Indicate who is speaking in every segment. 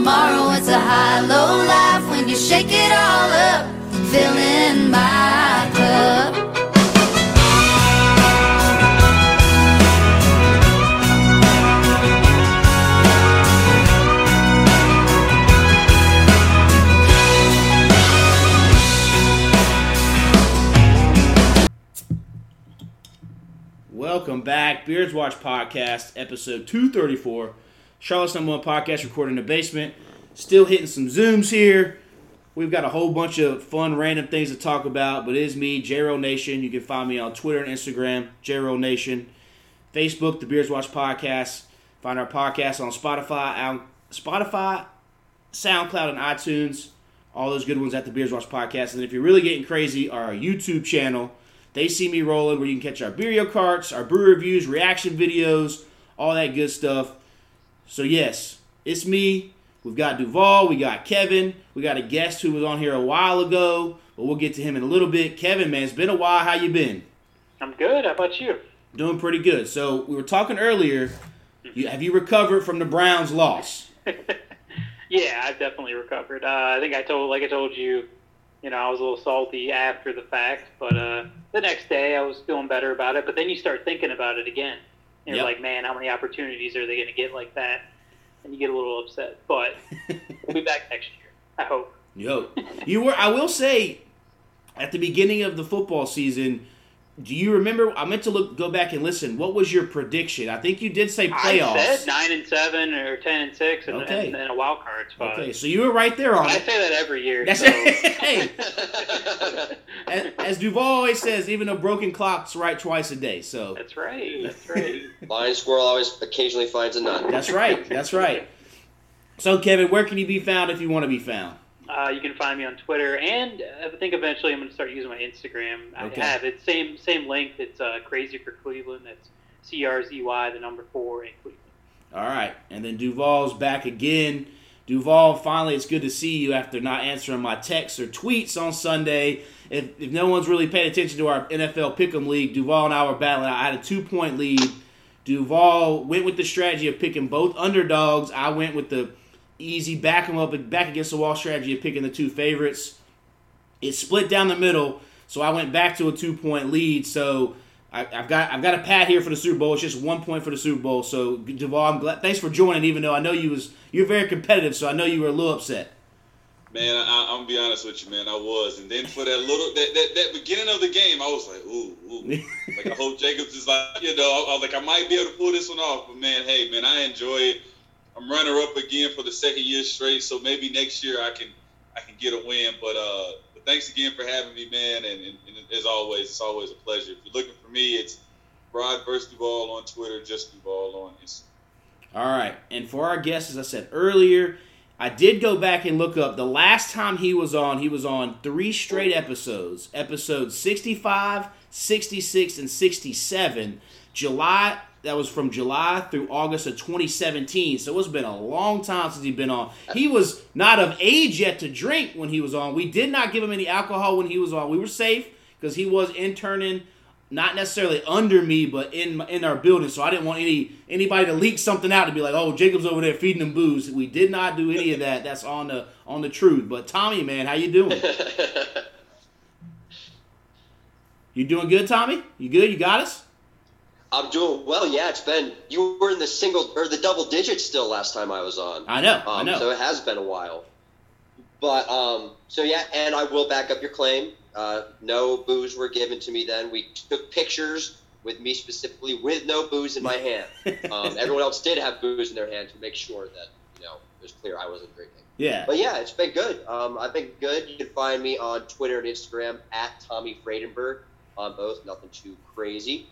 Speaker 1: tomorrow. It's a high low life when you shake it all up, my cup.
Speaker 2: Welcome back, Beards Watch Podcast, episode 234. Charlotte's number one podcast recorded in the basement. Still hitting some Zooms here. We've got a whole bunch of fun, random things to talk about, but it is me, JRO Nation. You can find me on Twitter and Instagram, JRO Nation. Facebook, the Beards Watch Podcast. Find our podcast on Spotify, Al- Spotify, SoundCloud, and iTunes. All those good ones at the Beers Watch Podcast. And if you're really getting crazy, our YouTube channel, They See Me Rolling, where you can catch our Beerio carts, our brew reviews, reaction videos, all that good stuff. So, yes, it's me. We've got Duvall, we got Kevin, we got a guest who was on here a while ago, but we'll get to him in a little bit. Kevin, man, it's been a while. How you been?
Speaker 3: I'm good. How about you?
Speaker 2: Doing pretty good. So, we were talking earlier. You, have you recovered from the Browns' loss?
Speaker 3: yeah, I've definitely recovered. Uh, I think I told, like I told you, you know, I was a little salty after the fact, but uh, the next day I was feeling better about it. But then you start thinking about it again. And you're
Speaker 2: Yep.
Speaker 3: like, man, how many opportunities are they going to get like that? And you get a little upset. But we'll be back next year. I hope.
Speaker 2: Yo, you were. I will say, at the beginning of the football season, do you remember? I meant to look, go back and listen. What was your prediction? I think you did say playoffs.
Speaker 3: I said nine and seven or ten and six, and,
Speaker 2: Okay.
Speaker 3: and, and a wild card spot.
Speaker 2: Okay, so you were right there on it.
Speaker 3: I
Speaker 2: it.
Speaker 3: say that every year.
Speaker 2: That's
Speaker 3: so.
Speaker 2: hey, as, as Duvall always says, even a broken clock's right twice a day. So
Speaker 3: That's right. That's right.
Speaker 4: Lion squirrel always occasionally finds a nut.
Speaker 2: that's right. That's right. So Kevin, where can you be found if you want to be found?
Speaker 3: Uh, you can find me on Twitter, and I think eventually I'm going to start using my Instagram.
Speaker 2: Okay.
Speaker 3: I have it same same length. It's uh, Crazy for Cleveland. That's C R Z Y, the number four in Cleveland.
Speaker 2: All right, and then Duvall's back again. Duvall, finally, it's good to see you after not answering my texts or tweets on Sunday. If, if no one's really paid attention to our NFL Pick'em League, Duvall and I were battling. I had a two point lead. Duvall went with the strategy of picking both underdogs. I went with the easy back them up and back against the wall strategy of picking the two favorites. It split down the middle, so I went back to a two point lead. So I, I've got I've got a pat here for the Super Bowl. It's just one point for the Super Bowl. So Duvall, I'm glad. Thanks for joining, even though I know you was you're very competitive. So I know you were a little upset.
Speaker 5: Man, I, I'm gonna be honest with you, man. I was, and then for that little that, that, that beginning of the game, I was like, ooh, ooh. like I hope Jacobs is like, you know, I, I was like, I might be able to pull this one off. But man, hey, man, I enjoy it. I'm runner up again for the second year straight, so maybe next year I can I can get a win. But uh, but thanks again for having me, man. And, and, and as always, it's always a pleasure. If you're looking for me, it's Rod vs. Duvall on Twitter, just Duvall on Instagram.
Speaker 2: All right, and for our guests, as I said earlier, I did go back and look up the last time he was on. He was on three straight episodes: episodes 65, 66, and 67. July. That was from July through August of 2017. So it's been a long time since he's been on. He was not of age yet to drink when he was on. We did not give him any alcohol when he was on. We were safe because he was interning not necessarily under me, but in in our building. So I didn't want any anybody to leak something out to be like, "Oh, Jacob's over there feeding them booze." We did not do any of that. That's on the on the truth. But Tommy, man, how you doing? You doing good, Tommy? You good? You got us?
Speaker 4: I'm doing well. Yeah, it's been you were in the single or the double digits still last time I was on.
Speaker 2: I know. I
Speaker 4: Um,
Speaker 2: know.
Speaker 4: So it has been a while. But um, so yeah, and I will back up your claim. Uh, no booze were given to me then. We took pictures with me specifically with no booze in my hand. Um, everyone else did have booze in their hand to make sure that you know it was clear I wasn't drinking.
Speaker 2: yeah.
Speaker 4: But yeah, it's been good. Um, I've been good. You can find me on Twitter and Instagram at Tommy Freidenberg on both. Nothing too crazy.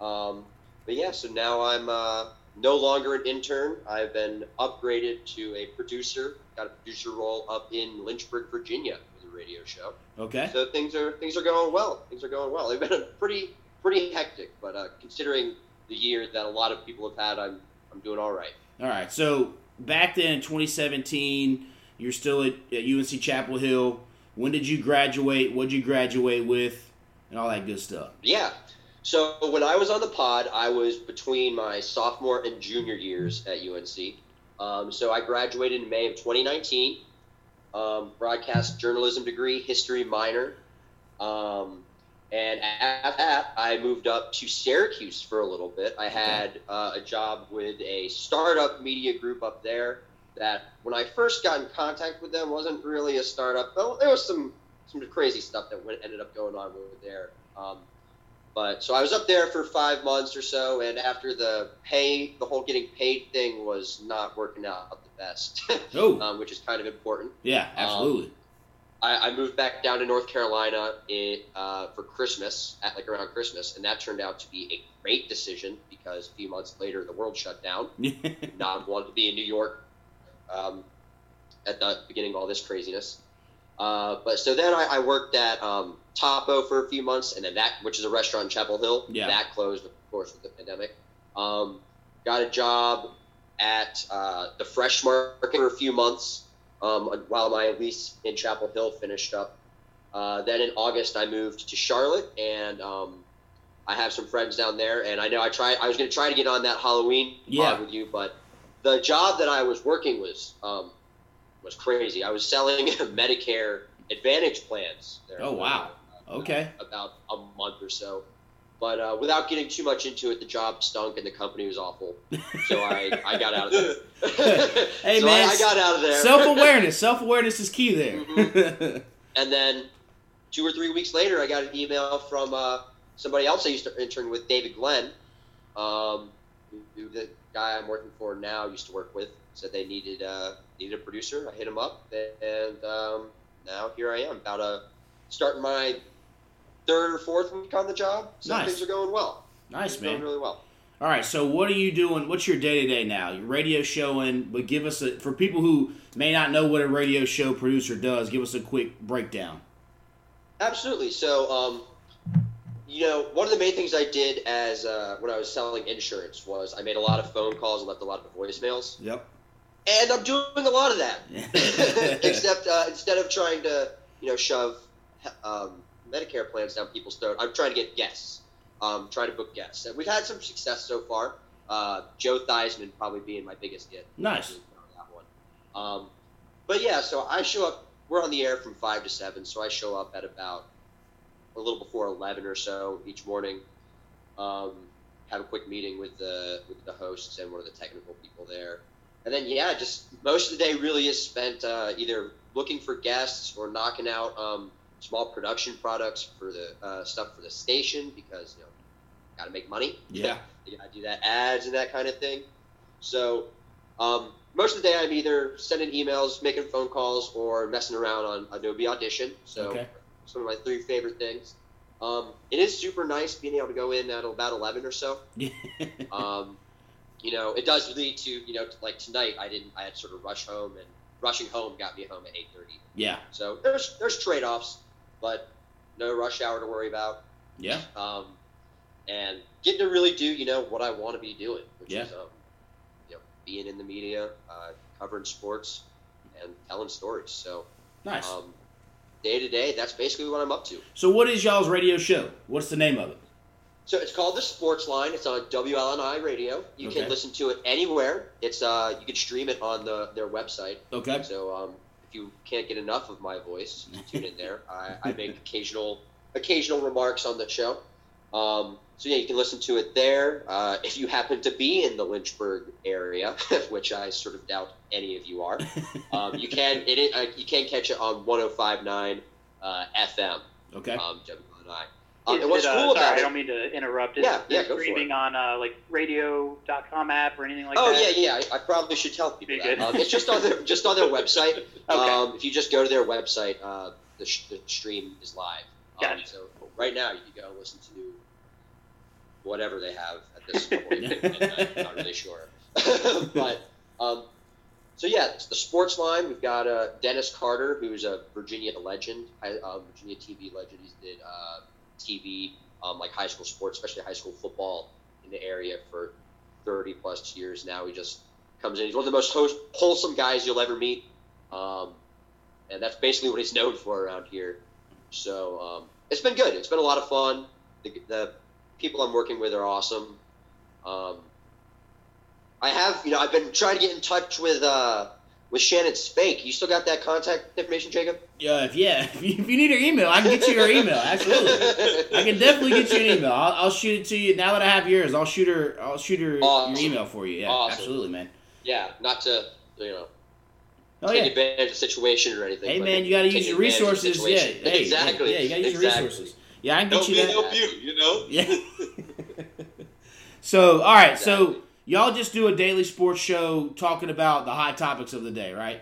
Speaker 4: Um, but yeah, so now I'm uh, no longer an intern. I've been upgraded to a producer. Got a producer role up in Lynchburg, Virginia, with a radio show.
Speaker 2: Okay.
Speaker 4: So things are things are going well. Things are going well. They've been a pretty pretty hectic, but uh, considering the year that a lot of people have had, I'm I'm doing all right.
Speaker 2: All right. So back then in 2017, you're still at, at UNC Chapel Hill. When did you graduate? What did you graduate with? And all that good stuff.
Speaker 4: Yeah. So when I was on the pod, I was between my sophomore and junior years at UNC. Um, so I graduated in May of 2019. Um, broadcast journalism degree, history minor. Um, and after that, I moved up to Syracuse for a little bit. I had uh, a job with a startup media group up there that when I first got in contact with them wasn't really a startup. But there was some some crazy stuff that went, ended up going on with there. Um, but so I was up there for five months or so, and after the pay, the whole getting paid thing was not working out the best,
Speaker 2: Oh,
Speaker 4: um, which is kind of important.
Speaker 2: yeah, absolutely.
Speaker 4: I, I moved back down to North Carolina in, uh, for Christmas, at like around Christmas, and that turned out to be a great decision because a few months later the world shut down. Not wanted to be in New York um, at the beginning of all this craziness. Uh, but so then I, I worked at um, Topo for a few months, and then that, which is a restaurant in Chapel Hill,
Speaker 2: Yeah.
Speaker 4: that closed, of course, with the pandemic. Um, got a job at uh, the Fresh Market for a few months um, while my lease in Chapel Hill finished up. Uh, then in August, I moved to Charlotte, and um, I have some friends down there. And I know I tried. I was going to try to get on that Halloween
Speaker 2: Yeah.
Speaker 4: pod with you, but the job that I was working was um, was crazy. I was selling Medicare Advantage plans. There
Speaker 2: Oh, wow.
Speaker 4: For, uh,
Speaker 2: Okay.
Speaker 4: About a month or so. But uh, without getting too much into it, the job stunk and the company was awful. So I, I got out of there.
Speaker 2: Hey,
Speaker 4: so
Speaker 2: man,
Speaker 4: I, I got out of there.
Speaker 2: Self awareness. Self awareness is key there.
Speaker 4: Mm-hmm. And then two or three weeks later, I got an email from uh, somebody else I used to intern with, David Glenn, um, the guy I'm working for now used to work with. Said they needed uh, needed a producer. I hit him up, and um, now here I am, about to start my third or fourth week on the job. So
Speaker 2: Nice.
Speaker 4: things are going well.
Speaker 2: nice,
Speaker 4: Things are going really well.
Speaker 2: All right, so what are you doing? What's your day to day now? Your radio showing, but give us a for people who may not know what a radio show producer does. Give us a quick breakdown.
Speaker 4: Absolutely. So, um, you know, one of the main things I did as uh, when I was selling insurance was I made a lot of phone calls and left a lot of voicemails,
Speaker 2: Yep.
Speaker 4: and I'm doing a lot of that. Except uh, instead of trying to, you know, shove um, Medicare plans down people's throat, I'm trying to get guests. Um, trying to book guests, and we've had some success so far. Uh, Joe Theismann probably being my biggest hit.
Speaker 2: Nice.
Speaker 4: That one. Um, but yeah, so I show up. We're on the air from five to seven, so I show up at about a little before eleven or so each morning. Um, have a quick meeting with the with the hosts and one of the technical people there, and then yeah, just most of the day really is spent uh, either looking for guests or knocking out um, small production products for the uh, stuff for the station because you know got to make money.
Speaker 2: Yeah.
Speaker 4: you gotta do that ads and that kind of thing. So um, most of the day I'm either sending emails, making phone calls, or messing around on Adobe Audition. So
Speaker 2: Okay.
Speaker 4: some of my three favorite things. Um, it is super nice being able to go in at about 11 or so. Um, you know, it does lead to you know like tonight I didn't I had sort of rush home and rushing home got me home at 8:30.
Speaker 2: yeah.
Speaker 4: So there's there's trade offs, but no rush hour to worry about
Speaker 2: Yeah.
Speaker 4: um, and getting to really do you know what I want to be doing, which
Speaker 2: Yeah.
Speaker 4: is um, you know being in the media, uh, covering sports, and telling stories. So
Speaker 2: Nice.
Speaker 4: um, day to day, that's basically what I'm up to.
Speaker 2: so what is y'all's radio show? What's the name of it?
Speaker 4: So it's called the Sports Line. It's on WLNI Radio. You
Speaker 2: Okay.
Speaker 4: can listen to it anywhere. It's uh, you can stream it on the their website.
Speaker 2: Okay.
Speaker 4: So um, if you can't get enough of my voice, tune in there. I, I make occasional occasional remarks on the show. Um, so yeah, you can listen to it there. Uh, if you happen to be in the Lynchburg area, which I sort of doubt any of you are, um, you can it, uh, you can catch it on 105.9 uh, FM.
Speaker 2: Okay.
Speaker 4: Um, WLNI.
Speaker 3: Is
Speaker 4: what's
Speaker 3: it, uh,
Speaker 4: cool
Speaker 3: sorry,
Speaker 4: about
Speaker 3: I don't mean to interrupt. Is
Speaker 4: Yeah, yeah, go for
Speaker 3: streaming on uh, like radio.com app or anything like
Speaker 4: oh
Speaker 3: that?
Speaker 4: Oh yeah, yeah. I, I probably should tell people
Speaker 3: Be
Speaker 4: that. Um, it's just on their just on their website.
Speaker 3: Okay.
Speaker 4: Um, if you just go to their website, uh, the, sh- the stream is live. Um,
Speaker 3: Gotcha.
Speaker 4: So right now you can go listen to whatever they have at this point. I'm not really sure, but um, so yeah, it's the sports line. We've got uh, Dennis Carter, who's a Virginia legend, hi- uh, Virginia TV legend. He's did uh, TV, um, like high school sports, especially high school football in the area for 30 plus years now. He just comes in. He's one of the most wholesome guys you'll ever meet. Um, and that's basically what he's known for around here. So um, it's been good. It's been a lot of fun. The, the people I'm working with are awesome. Um, I have, you know, I've been trying to get in touch with uh, with Shannon Spake. You still got that contact information, Jacob?
Speaker 2: Yeah, if yeah, if you, if you need her email, I can get you her email. Absolutely, I can definitely get you an email. I'll, I'll shoot it to you now that I have yours. I'll shoot her. I'll shoot her
Speaker 4: Awesome.
Speaker 2: your email for you. Yeah,
Speaker 4: Awesome.
Speaker 2: absolutely, man.
Speaker 4: Yeah, not to you know
Speaker 2: Oh
Speaker 4: take
Speaker 2: yeah.
Speaker 4: advantage of the situation or anything.
Speaker 2: Hey man, you got to use your
Speaker 4: advantage of the
Speaker 2: resources. Yeah, hey,
Speaker 4: exactly.
Speaker 2: Yeah, you got to use your resources. Yeah, I can get
Speaker 5: Help
Speaker 2: you
Speaker 5: me
Speaker 2: that.
Speaker 5: help you, you know?
Speaker 2: Yeah. so, all right. So,
Speaker 4: Exactly.
Speaker 2: Y'all just do a daily sports show talking about the hot topics of the day, right?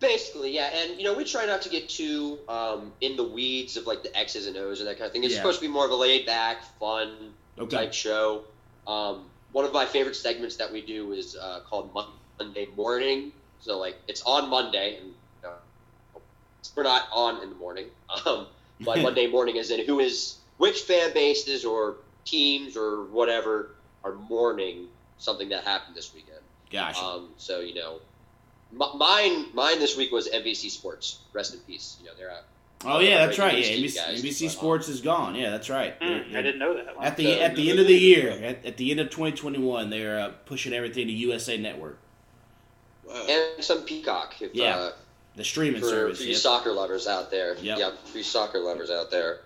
Speaker 4: Basically, yeah, and you know we try not to get too um, in the weeds of like the X's and O's and that kind of thing. It's
Speaker 2: Yeah.
Speaker 4: supposed to be more of a laid back, fun
Speaker 2: Okay.
Speaker 4: type show. Um, one of my favorite segments that we do is uh, called Monday Morning. So like it's on Monday, and uh, we're not on in the morning. Um, but Monday morning is in who is which fan bases or teams or whatever are mourning something that happened this weekend.
Speaker 2: Gotcha.
Speaker 4: Um, so you know, m- mine mine this week was NBC Sports. Rest in peace. You know, they're out.
Speaker 2: oh yeah, that's right. Yeah, NBC,
Speaker 4: guys,
Speaker 2: NBC
Speaker 4: but, um,
Speaker 2: Sports is gone. Yeah, that's right.
Speaker 3: Hmm,
Speaker 2: They're-
Speaker 3: I
Speaker 2: they're-
Speaker 3: didn't know that. Wow.
Speaker 2: At the
Speaker 4: So-
Speaker 2: at the end of the year, at, at the end of 2021, they're uh, pushing everything to USA Network,
Speaker 5: Wow.
Speaker 4: and some Peacock. If,
Speaker 2: Yeah,
Speaker 4: uh,
Speaker 2: the streaming
Speaker 4: for,
Speaker 2: service.
Speaker 4: for you
Speaker 2: yep.
Speaker 4: soccer lovers out there.
Speaker 2: Yep.
Speaker 4: Yeah, for you soccer lovers out there.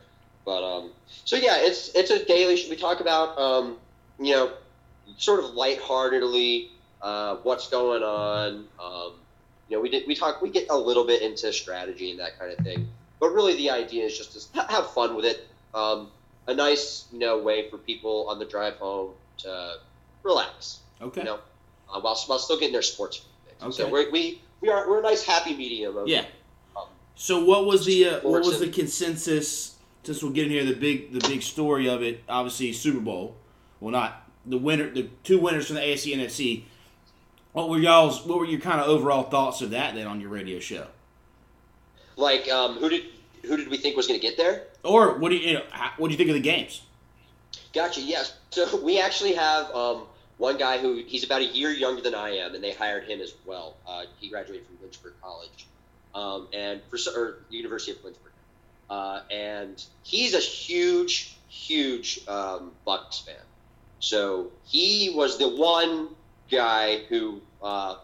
Speaker 4: But um, so yeah, it's it's a daily. sh- We talk about um, you know, sort of lightheartedly uh, what's going on. Um, you know, we did we talk we get a little bit into strategy and that kind of thing, but really the idea is just to have fun with it. Um, a nice you know way for people on the drive home to relax.
Speaker 2: Okay.
Speaker 4: You know, uh, while while still getting their sports. fix. So we're, we we are we're a nice happy medium of
Speaker 2: Yeah.
Speaker 4: um,
Speaker 2: So what was the uh, what was the consensus? Since we're getting here, the big the big story of it, obviously Super Bowl. Well, not the winner, the two winners from the AFC and NFC. What were y'all's? What were your kind of overall thoughts of that then on your radio show?
Speaker 4: Like, um, who did who did we think was going to get there?
Speaker 2: Or what do you, you know? how- What do you think of the games?
Speaker 4: Gotcha. Yes. So we actually have um, one guy who he's about a year younger than I am, and they hired him as well. Uh, he graduated from Lynchburg College, um, and for or University of Lynchburg, uh, and he's a huge, huge um, Bucks fan. So he was the one guy who, uh,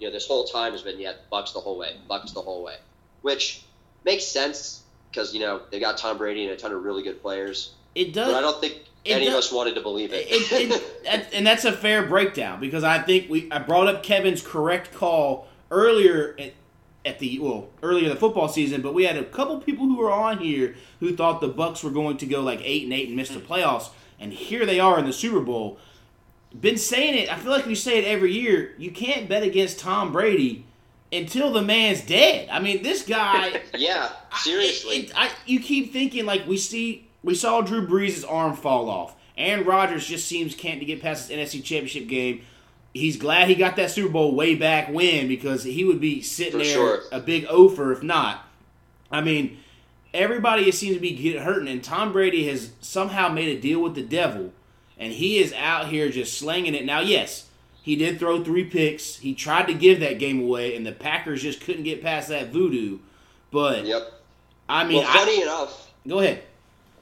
Speaker 4: you know, this whole time has been yeah, Bucks the whole way, Bucks the whole way, which makes sense because you know they got Tom Brady and a ton of really good players.
Speaker 2: It does.
Speaker 4: But I don't think any of us wanted to believe it.
Speaker 2: it, it, that- and that's a fair breakdown because I think we I brought up Kevin's correct call earlier at, at the well earlier in the football season, but we had a couple people who were on here who thought the Bucks were going to go like eight and eight and miss the playoffs, and here they are in the Super Bowl. Been saying it. I feel like we say it every year. You can't bet against Tom Brady until the man's dead. I mean, this guy.
Speaker 4: yeah,
Speaker 2: I-
Speaker 4: seriously.
Speaker 2: it- it- I, you keep thinking like we see we saw Drew Brees' arm fall off. Aaron Rodgers just seems can't to get past his NFC Championship game. He's glad he got that Super Bowl way back when because he would be sitting
Speaker 4: For
Speaker 2: there
Speaker 4: sure.
Speaker 2: a big offer if not. I mean, everybody seems to be getting hurting, and Tom Brady has somehow made a deal with the devil, and he is out here just slanging it. Now, yes, he did throw three picks. He tried to give that game away, and the Packers just couldn't get past that voodoo. But
Speaker 4: yep.
Speaker 2: I mean,
Speaker 4: well, funny
Speaker 2: I,
Speaker 4: enough,
Speaker 2: go ahead.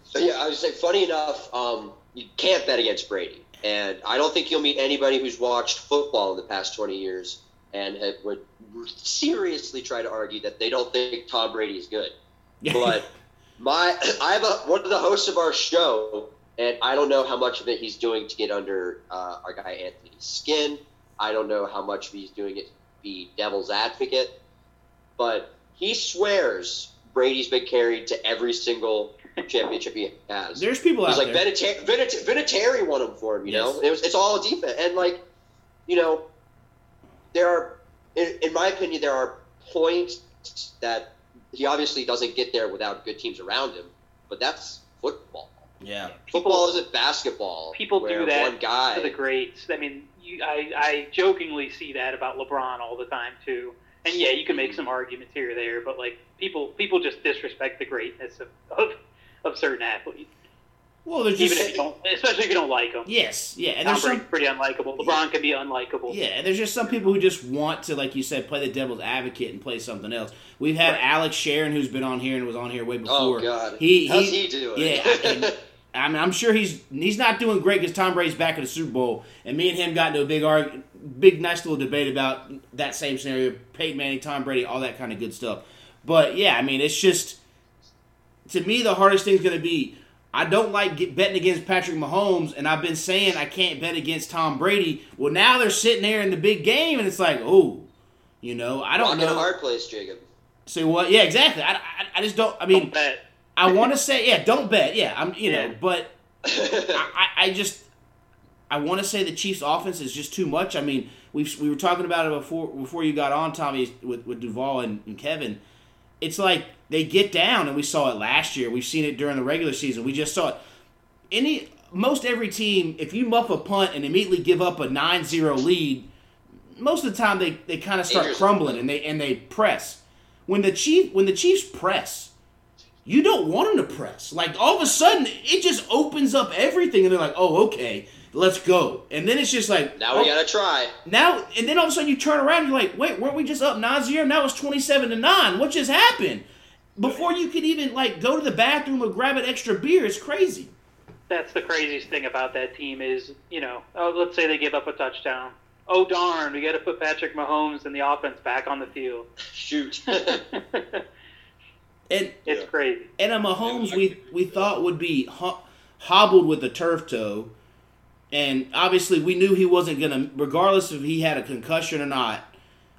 Speaker 4: so yeah, I was saying, funny enough, um, you can't bet against Brady, and I don't think you'll meet anybody who's watched football in the past twenty years and have, would seriously try to argue that they don't think Tom Brady is good. But my, I have a, one of the hosts of our show, and I don't know how much of it he's doing to get under uh, our guy Anthony's skin. I don't know how much he's doing it to be devil's advocate, but he swears Brady's been carried to every single championship he has.
Speaker 2: There's people
Speaker 4: He's
Speaker 2: out
Speaker 4: like
Speaker 2: there.
Speaker 4: Vinatieri, Vinatieri, Vinatieri won him for him. You
Speaker 2: Yes.
Speaker 4: know, it was, it's all defense, and like, you know, there are, in, in my opinion, there are points that he obviously doesn't get there without good teams around him. But that's football.
Speaker 2: yeah.
Speaker 4: Football isn't basketball.
Speaker 3: People do that
Speaker 4: One guy.
Speaker 3: to the greats. I mean, you, I, I jokingly see that about LeBron all the time too. And yeah, you can make some arguments here or there, but like people, people just disrespect the greatness of of, of certain athletes,
Speaker 2: Well, there's
Speaker 3: even
Speaker 2: just
Speaker 3: if you don't, especially if you don't like them.
Speaker 2: yes, yeah, and
Speaker 3: Tom
Speaker 2: there's some
Speaker 3: pretty unlikable. LeBron can be unlikable.
Speaker 2: yeah, and there's just some people who just want to, like you said, play the devil's advocate and play something else. We've had
Speaker 3: Right.
Speaker 2: Alex Sharon, who's been on here and was on here way oh, before.
Speaker 4: oh God.
Speaker 2: He,
Speaker 4: How's
Speaker 2: he,
Speaker 4: he doing?
Speaker 2: yeah, I mean, I mean, I'm sure he's he's not doing great because Tom Brady's back in the Super Bowl, and me and him got into a big arg- big nice little debate about that same scenario: Peyton Manning, Tom Brady, all that kind of good stuff. But yeah, I mean, it's just to me the hardest thing's going to be. I don't like get, betting against Patrick Mahomes, and I've been saying I can't bet against Tom Brady. Well, now they're sitting there in the big game, and it's like, oh, you know, I don't
Speaker 4: Rock in a
Speaker 2: know.
Speaker 4: hard place, Jacob.
Speaker 2: Say what? Yeah, exactly. I, I, I just don't. I mean,
Speaker 3: Don't bet.
Speaker 2: I want to say, yeah, don't bet. Yeah, I'm, you know, but I, I I just I want to say the Chiefs' offense is just too much. I mean, we we were talking about it before before you got on, Tommy, with with Duval and, and Kevin. It's like they get down, and we saw it last year. We've seen it during the regular season. We just saw it. Any most every team, if you muff a punt and immediately give up a 9-0 lead, most of the time they, they kind of start crumbling and they and they press. When the chief when the Chiefs press, you don't want them to press. Like all of a sudden, it just opens up everything, and they're like, "Oh, okay, let's go." And then it's just like,
Speaker 4: now
Speaker 2: oh,
Speaker 4: we gotta try.
Speaker 2: now, and then all of a sudden you turn around, and you're like, "Wait, weren't we just up 9-0? Now it's twenty-seven to nine. What just happened?" Before you could even like go to the bathroom or grab an extra beer, it's crazy.
Speaker 3: That's the craziest thing about that team is, you know, oh, let's say they give up a touchdown. Oh darn, we got to put Patrick Mahomes and the offense back on the field.
Speaker 4: Shoot.
Speaker 2: And
Speaker 3: It's
Speaker 5: Yeah.
Speaker 3: crazy.
Speaker 2: and a Mahomes we we thought would be ho- hobbled with a turf toe, and obviously we knew he wasn't gonna, regardless if he had a concussion or not.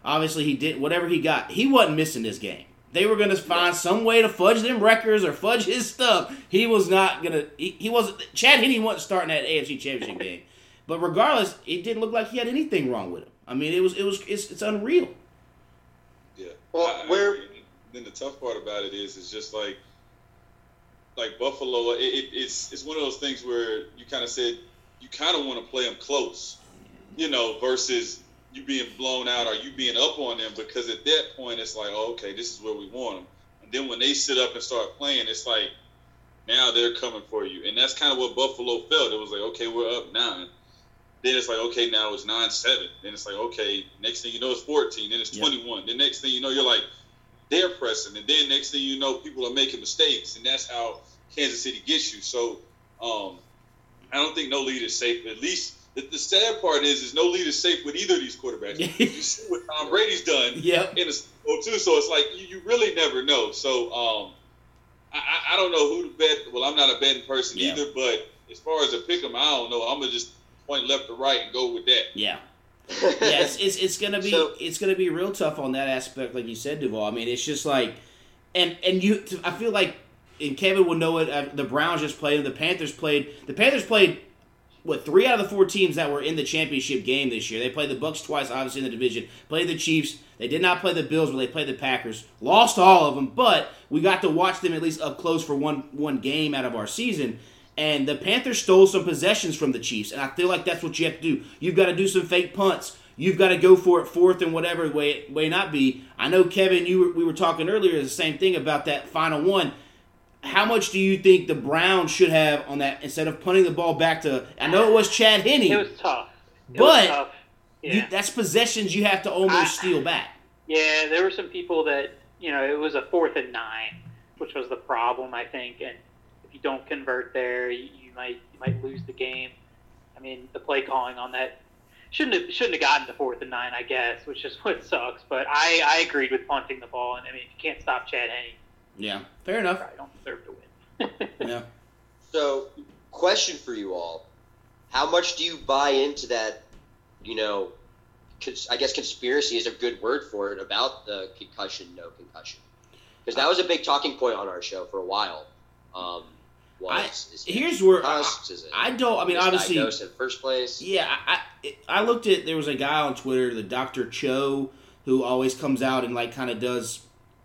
Speaker 2: Obviously he did whatever he got. He wasn't missing this game. They were gonna find some way to fudge them records or fudge his stuff. He was not gonna. He, he wasn't. Chad Henne wasn't starting that AFC Championship game. But regardless, it didn't look like he had anything wrong with him. I mean, it was it was it's, it's unreal.
Speaker 5: Yeah.
Speaker 4: Well,
Speaker 5: I- I
Speaker 4: where-
Speaker 5: agree. then the tough part about it is, it's just like, like Buffalo. It, it, it's it's one of those things where you kind of said you kind of want to play them close, you know, versus you being blown out or you being up on them because at that point it's like, oh, okay, this is where we want them. And then when they sit up and start playing, it's like now they're coming for you, and that's kind of what Buffalo felt. It was like, okay, we're up nine. Then it's like, okay, now it's nine seven. Then it's like, okay, next thing you know, it's fourteen. Then it's
Speaker 2: Yeah.
Speaker 5: twenty one. Then next thing you know, you're like, they're pressing, and then next thing you know, people are making mistakes, and that's how Kansas City gets you. So, um, I don't think no lead is safe. At least the, the sad part is, is no lead is safe with either of these quarterbacks. you see what Tom Brady's done
Speaker 2: Yep.
Speaker 5: in the Super Bowl too. So it's like you, you really never know. So um, I, I- I don't know who to bet. Well, I'm not a betting person
Speaker 2: Yeah.
Speaker 5: either, but as far as a pick 'em, I don't know. I'm gonna just point left to right and go with that.
Speaker 2: Yeah. yeah, it's, it's, it's gonna be
Speaker 4: So-
Speaker 2: it's gonna be real tough on that aspect, like you said, Duvall. I mean, it's just like, and and you, I feel like, and Kevin will know it. Uh, the Browns just played, and the Panthers played. The Panthers played what three out of the four teams that were in the championship game this year. They played the Bucks twice, obviously in the division. Played the Chiefs. They did not play the Bills, but they played the Packers. Lost all of them, but we got to watch them at least up close for one one game out of our season. And the Panthers stole some possessions from the Chiefs, and I feel like that's what you have to do. You've got to do some fake punts. You've got to go for it fourth and whatever way it may not be. I know Kevin, you were, we were talking earlier the same thing about that final one. How much do you think the Browns should have on that instead of punting the ball back to? I know it was Chad Henne,
Speaker 3: It was tough. It
Speaker 2: But
Speaker 3: was tough. Yeah.
Speaker 2: you, that's possessions you have to almost
Speaker 3: I-
Speaker 2: steal back.
Speaker 3: Yeah, there were some people that you know it was a fourth and nine, which was the problem I think. And if you don't convert there, you, you might you might lose the game. I mean, the play calling on that shouldn't have shouldn't have gotten to fourth and nine, I guess, which is what sucks. But I I agreed with punting the ball, and I mean, if you can't stop Chad Henne,
Speaker 2: Yeah, fair enough.
Speaker 3: I don't deserve to win.
Speaker 2: Yeah.
Speaker 4: So, question for you all: How much do you buy into that? You know, cons- I guess conspiracy is a good word for it about the concussion, no concussion, because that was a big talking point on our show for a while. Um, was is he
Speaker 2: Here's where I.
Speaker 4: Is it
Speaker 2: I don't. I mean, obviously,
Speaker 4: misdiagnosed in first place?
Speaker 2: Yeah, I, I I looked at there was a guy on Twitter, the Doctor Chao, who always comes out and like kind of does.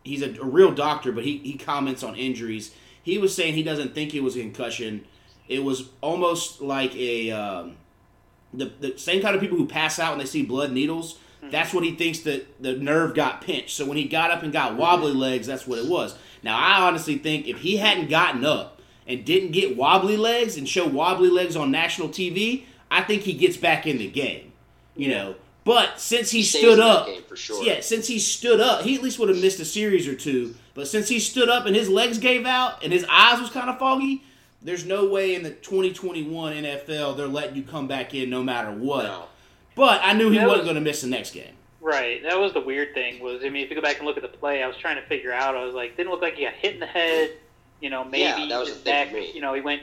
Speaker 2: He's a, a real doctor, but he he comments on injuries. He was saying he doesn't think it was a concussion. It was almost like a um, the the same kind of people who pass out when they see blood needles. That's what he thinks that the nerve got pinched. So when he got up and got wobbly legs, that's what it was. Now I honestly think if he hadn't gotten up and didn't get wobbly legs and show wobbly legs on national TV, I think he gets back in the game. You know, but since he
Speaker 4: stays
Speaker 2: stood up,
Speaker 4: game for sure.
Speaker 2: yeah, since he stood up, he at least would have missed a series or two. But since he stood up and his legs gave out and his eyes was kind of foggy, There's no way in the 2021 NFL they're letting you come back in no matter what.
Speaker 4: No.
Speaker 2: But I knew he
Speaker 3: That
Speaker 2: wasn't
Speaker 3: was-
Speaker 2: going to miss the next game.
Speaker 3: Right. That was the weird thing. Was I mean, if you go back and look at the play, I was trying to figure out. I was like, didn't look like he got hit in the head. You know, maybe
Speaker 4: Yeah, that was
Speaker 3: his neck. You know, he went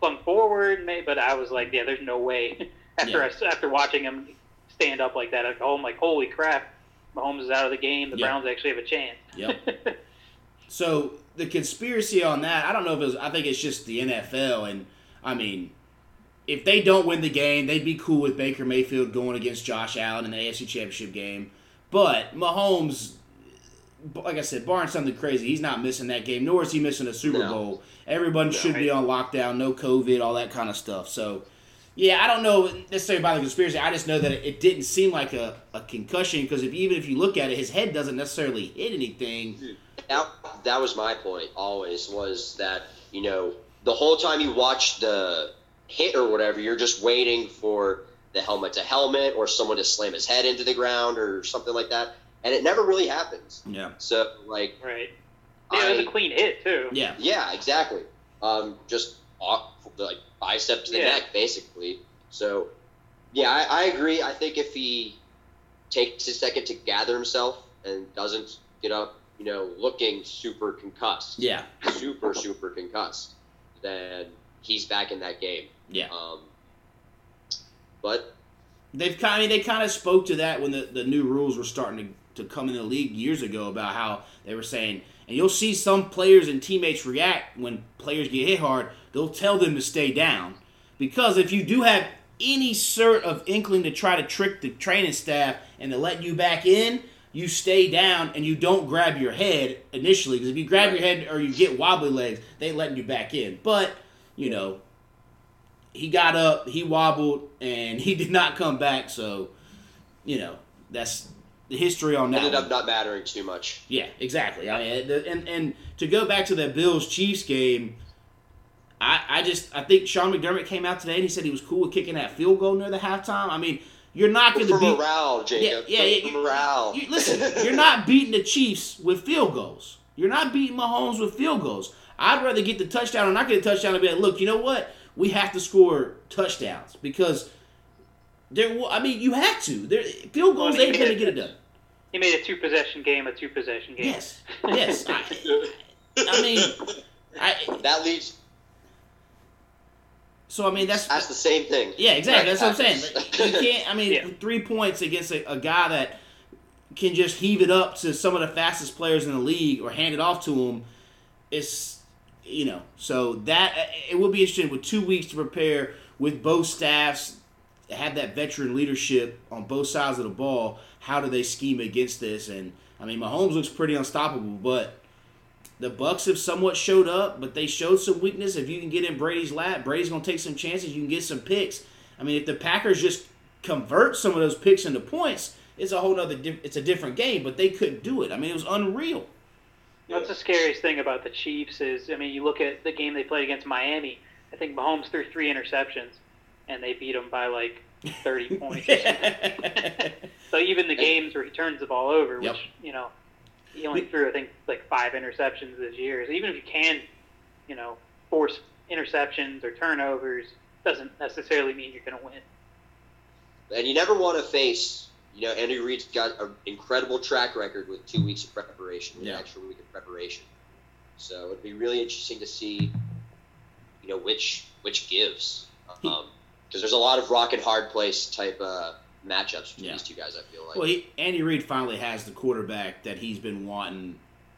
Speaker 3: flung forward, maybe, but I was like, yeah, there's no way. after I, after watching him stand up like that, I go, oh, I'm like, holy crap, Mahomes is out of the game. The
Speaker 2: Yeah.
Speaker 3: Browns actually have a chance.
Speaker 2: Yep. So the conspiracy on that, I don't know if it was. I think it's just the NFL, and I mean, if they don't win the game, they'd be cool with Baker Mayfield going against Josh Allen in the AFC Championship game. But Mahomes, like I said, barring something crazy, he's not missing that game. Nor is he missing a Super
Speaker 4: No.
Speaker 2: Bowl. Everyone should be on lockdown, no COVID, all that kind of stuff. So. Yeah, I don't know necessarily about the conspiracy. I just know that it, it didn't seem like a, a concussion because if even if you look at it, his head doesn't necessarily hit anything.
Speaker 4: that that was my point always was that you know the whole time you watch the hit or whatever you're just waiting for the helmet to helmet or someone to slam his head into the ground or something like that and it never really happens
Speaker 2: Yeah.
Speaker 4: so like
Speaker 3: right. Yeah, it was
Speaker 4: I-
Speaker 3: a clean hit too.
Speaker 2: Yeah.
Speaker 4: yeah exactly um just off, like bicep to the
Speaker 3: Yeah.
Speaker 4: neck basically so yeah I, I agree i think if he takes a second to gather himself and doesn't get up you know looking super concussed
Speaker 2: Yeah.
Speaker 4: super super concussed, then he's back in that game.
Speaker 2: Yeah.
Speaker 4: Um, but
Speaker 2: They've kind of, they kind of spoke to that when the, the new rules were starting to, to come in the league years ago about how they were saying, and you'll see some players and teammates react when players get hit hard. They'll tell them to stay down because if you do have any sort of inkling to try to trick the training staff and to let you back in, you stay down and you don't grab your head initially because if you grab your head or you get wobbly legs, they letting you back in. But you know, he got up, he wobbled, and he did not come back. So, you know, that's the history on that.
Speaker 4: ended
Speaker 2: one.
Speaker 4: up not mattering too much.
Speaker 2: Yeah, exactly. I mean, the, and and to go back to that Bills Chiefs game, I I just I think Sean McDermott came out today and he said he was cool with kicking that field goal near the halftime. I mean, you're not going to
Speaker 4: For
Speaker 2: beat.
Speaker 4: morale, Jacob.
Speaker 2: Yeah, yeah, yeah,
Speaker 4: morale.
Speaker 2: You, listen, you're not beating the Chiefs with field goals. You're not beating Mahomes with field goals. I'd rather get the touchdown or not get a touchdown and be like, look, you know what? We have to score touchdowns because there. I mean, you had to. There, field goals ain't going to get it done.
Speaker 3: He made a two possession game a two possession game.
Speaker 2: Yes, yes. I, I mean, I,
Speaker 4: that leads.
Speaker 2: so I mean that's
Speaker 4: That's the same thing.
Speaker 2: yeah, exactly. That's what I'm saying. Like, you can't. I mean,
Speaker 3: Yeah.
Speaker 2: three points against a, a guy that can just heave it up to some of the fastest players in the league or hand it off to him. It's you know. So that it will be interesting with two weeks to prepare with both staffs have that veteran leadership on both sides of the ball. How do they scheme against this? And I mean, Mahomes looks pretty unstoppable, but the Bucks have somewhat showed up, but they showed some weakness. If you can get in Brady's lap, Brady's gonna take some chances. You can get some picks. I mean, if the Packers just convert some of those picks into points, it's a whole other. It's a different game. But they couldn't do it. I mean, it was unreal.
Speaker 3: That's the scariest thing about the Chiefs is, I mean, you look at the game they played against Miami. I think Mahomes threw three interceptions, and they beat him by like 30 points. so even the games where he turns the ball over, which
Speaker 2: Yep.
Speaker 3: you know, he only threw I think like five interceptions this year. So even if you can, you know, force interceptions or turnovers, doesn't necessarily mean you're going to win.
Speaker 4: And you never want to face, you know, Andy Reid's got an incredible track record with two weeks of preparation, with
Speaker 2: Yeah.
Speaker 4: an extra week of preparation. So it'd be really interesting to see, you know, which which gives, um, because there's a lot of rock and hard place type uh, matchups between
Speaker 2: Yeah.
Speaker 4: these two guys. I feel like.
Speaker 2: Well, he, Andy Reid finally has the quarterback that he's been wanting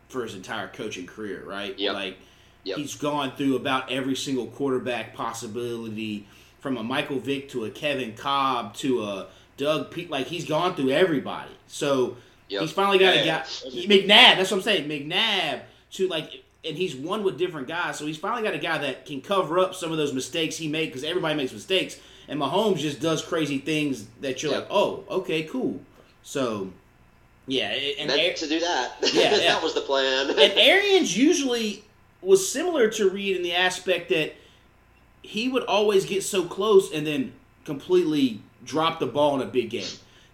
Speaker 2: for his entire coaching career, right?
Speaker 4: Yep.
Speaker 2: Like
Speaker 4: Yep.
Speaker 2: he's gone through about every single quarterback possibility, from a Michael Vick to a Kevin Kolb to a Doug Pete. Like he's gone through everybody. So
Speaker 4: Yep.
Speaker 2: he's finally got a
Speaker 5: Yeah.
Speaker 2: guy, McNabb. That's what I'm saying, McNabb. To like, and he's won with different guys. So he's finally got a guy that can cover up some of those mistakes he made because everybody makes mistakes. And Mahomes just does crazy things that you're like, oh, okay, cool. So, yeah, and
Speaker 4: meant
Speaker 2: Ar-
Speaker 4: to do that.
Speaker 2: Yeah, yeah.
Speaker 4: that was the plan.
Speaker 2: and Arians usually was similar to Reid in the aspect that he would always get so close and then completely drop the ball in a big game.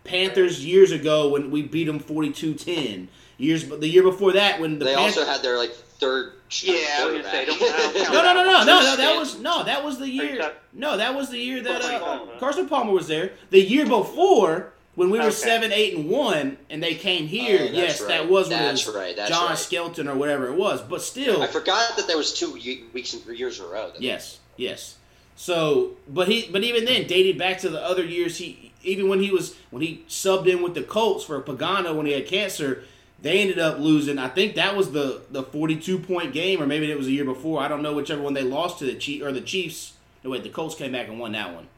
Speaker 2: Panthers years ago when we beat them 42-10. Years, the year before that when the
Speaker 4: they
Speaker 2: Panthers,
Speaker 4: also had their like third.
Speaker 3: Yeah, I was gonna say, don't- don't
Speaker 2: no, no, no, no, no, no. That was no. That was the year.
Speaker 3: Chuck-
Speaker 2: No, that was the year that
Speaker 3: Carson
Speaker 2: uh,
Speaker 3: Palmer.
Speaker 2: Carson Palmer was there. The year before, when we were
Speaker 3: Okay.
Speaker 2: seven, eight, and one, and they came here.
Speaker 4: Oh,
Speaker 2: yes,
Speaker 4: right.
Speaker 2: that was when it
Speaker 4: That's
Speaker 2: was
Speaker 4: right, that's
Speaker 2: John
Speaker 4: right.
Speaker 2: Skelton or whatever it was. But still,
Speaker 4: I forgot that there was two ye- weeks and three years in a row.
Speaker 2: yes, yes. So, but he, but even then, dated back to the other years. He even when he was when he subbed in with the Colts for Pagano when he had cancer. They ended up losing. I think that was the the forty two point game, or maybe it was a year before. I don't know whichever one they lost to the Chief or the Chiefs. No wait, the Colts came back and won that one.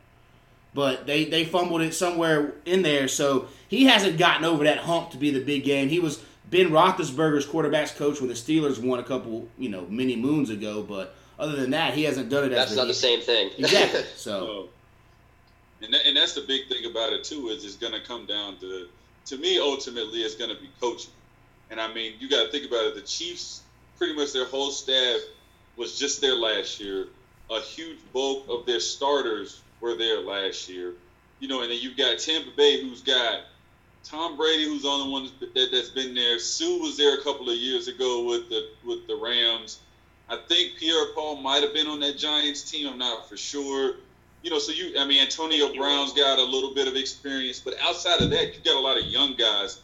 Speaker 2: But they they fumbled it somewhere in there, so he hasn't gotten over that hump to be the big game. He was Ben Roethlisberger's quarterbacks coach when the Steelers won a couple you know many moons ago, but other than that, he hasn't done it.
Speaker 4: That's
Speaker 2: as
Speaker 4: not the same thing.
Speaker 2: Exactly. So
Speaker 5: So, and that, and that's the big thing about it too is it's going to come down to to me ultimately it's going to be coaching. And I mean, you got to think about it. The Chiefs, pretty much their whole staff was just there last year. A huge bulk of their starters were there last year. You know, and then you've got Tampa Bay, who's got Tom Brady, who's the only one that, that's been there. Suh was there a couple of years ago with the with the Rams. I think Pierre Paul might have been on that Giants team. I'm not for sure. You know, so you, I mean, Antonio Brown's got a little bit of experience, but outside of that, you've got a lot of young guys.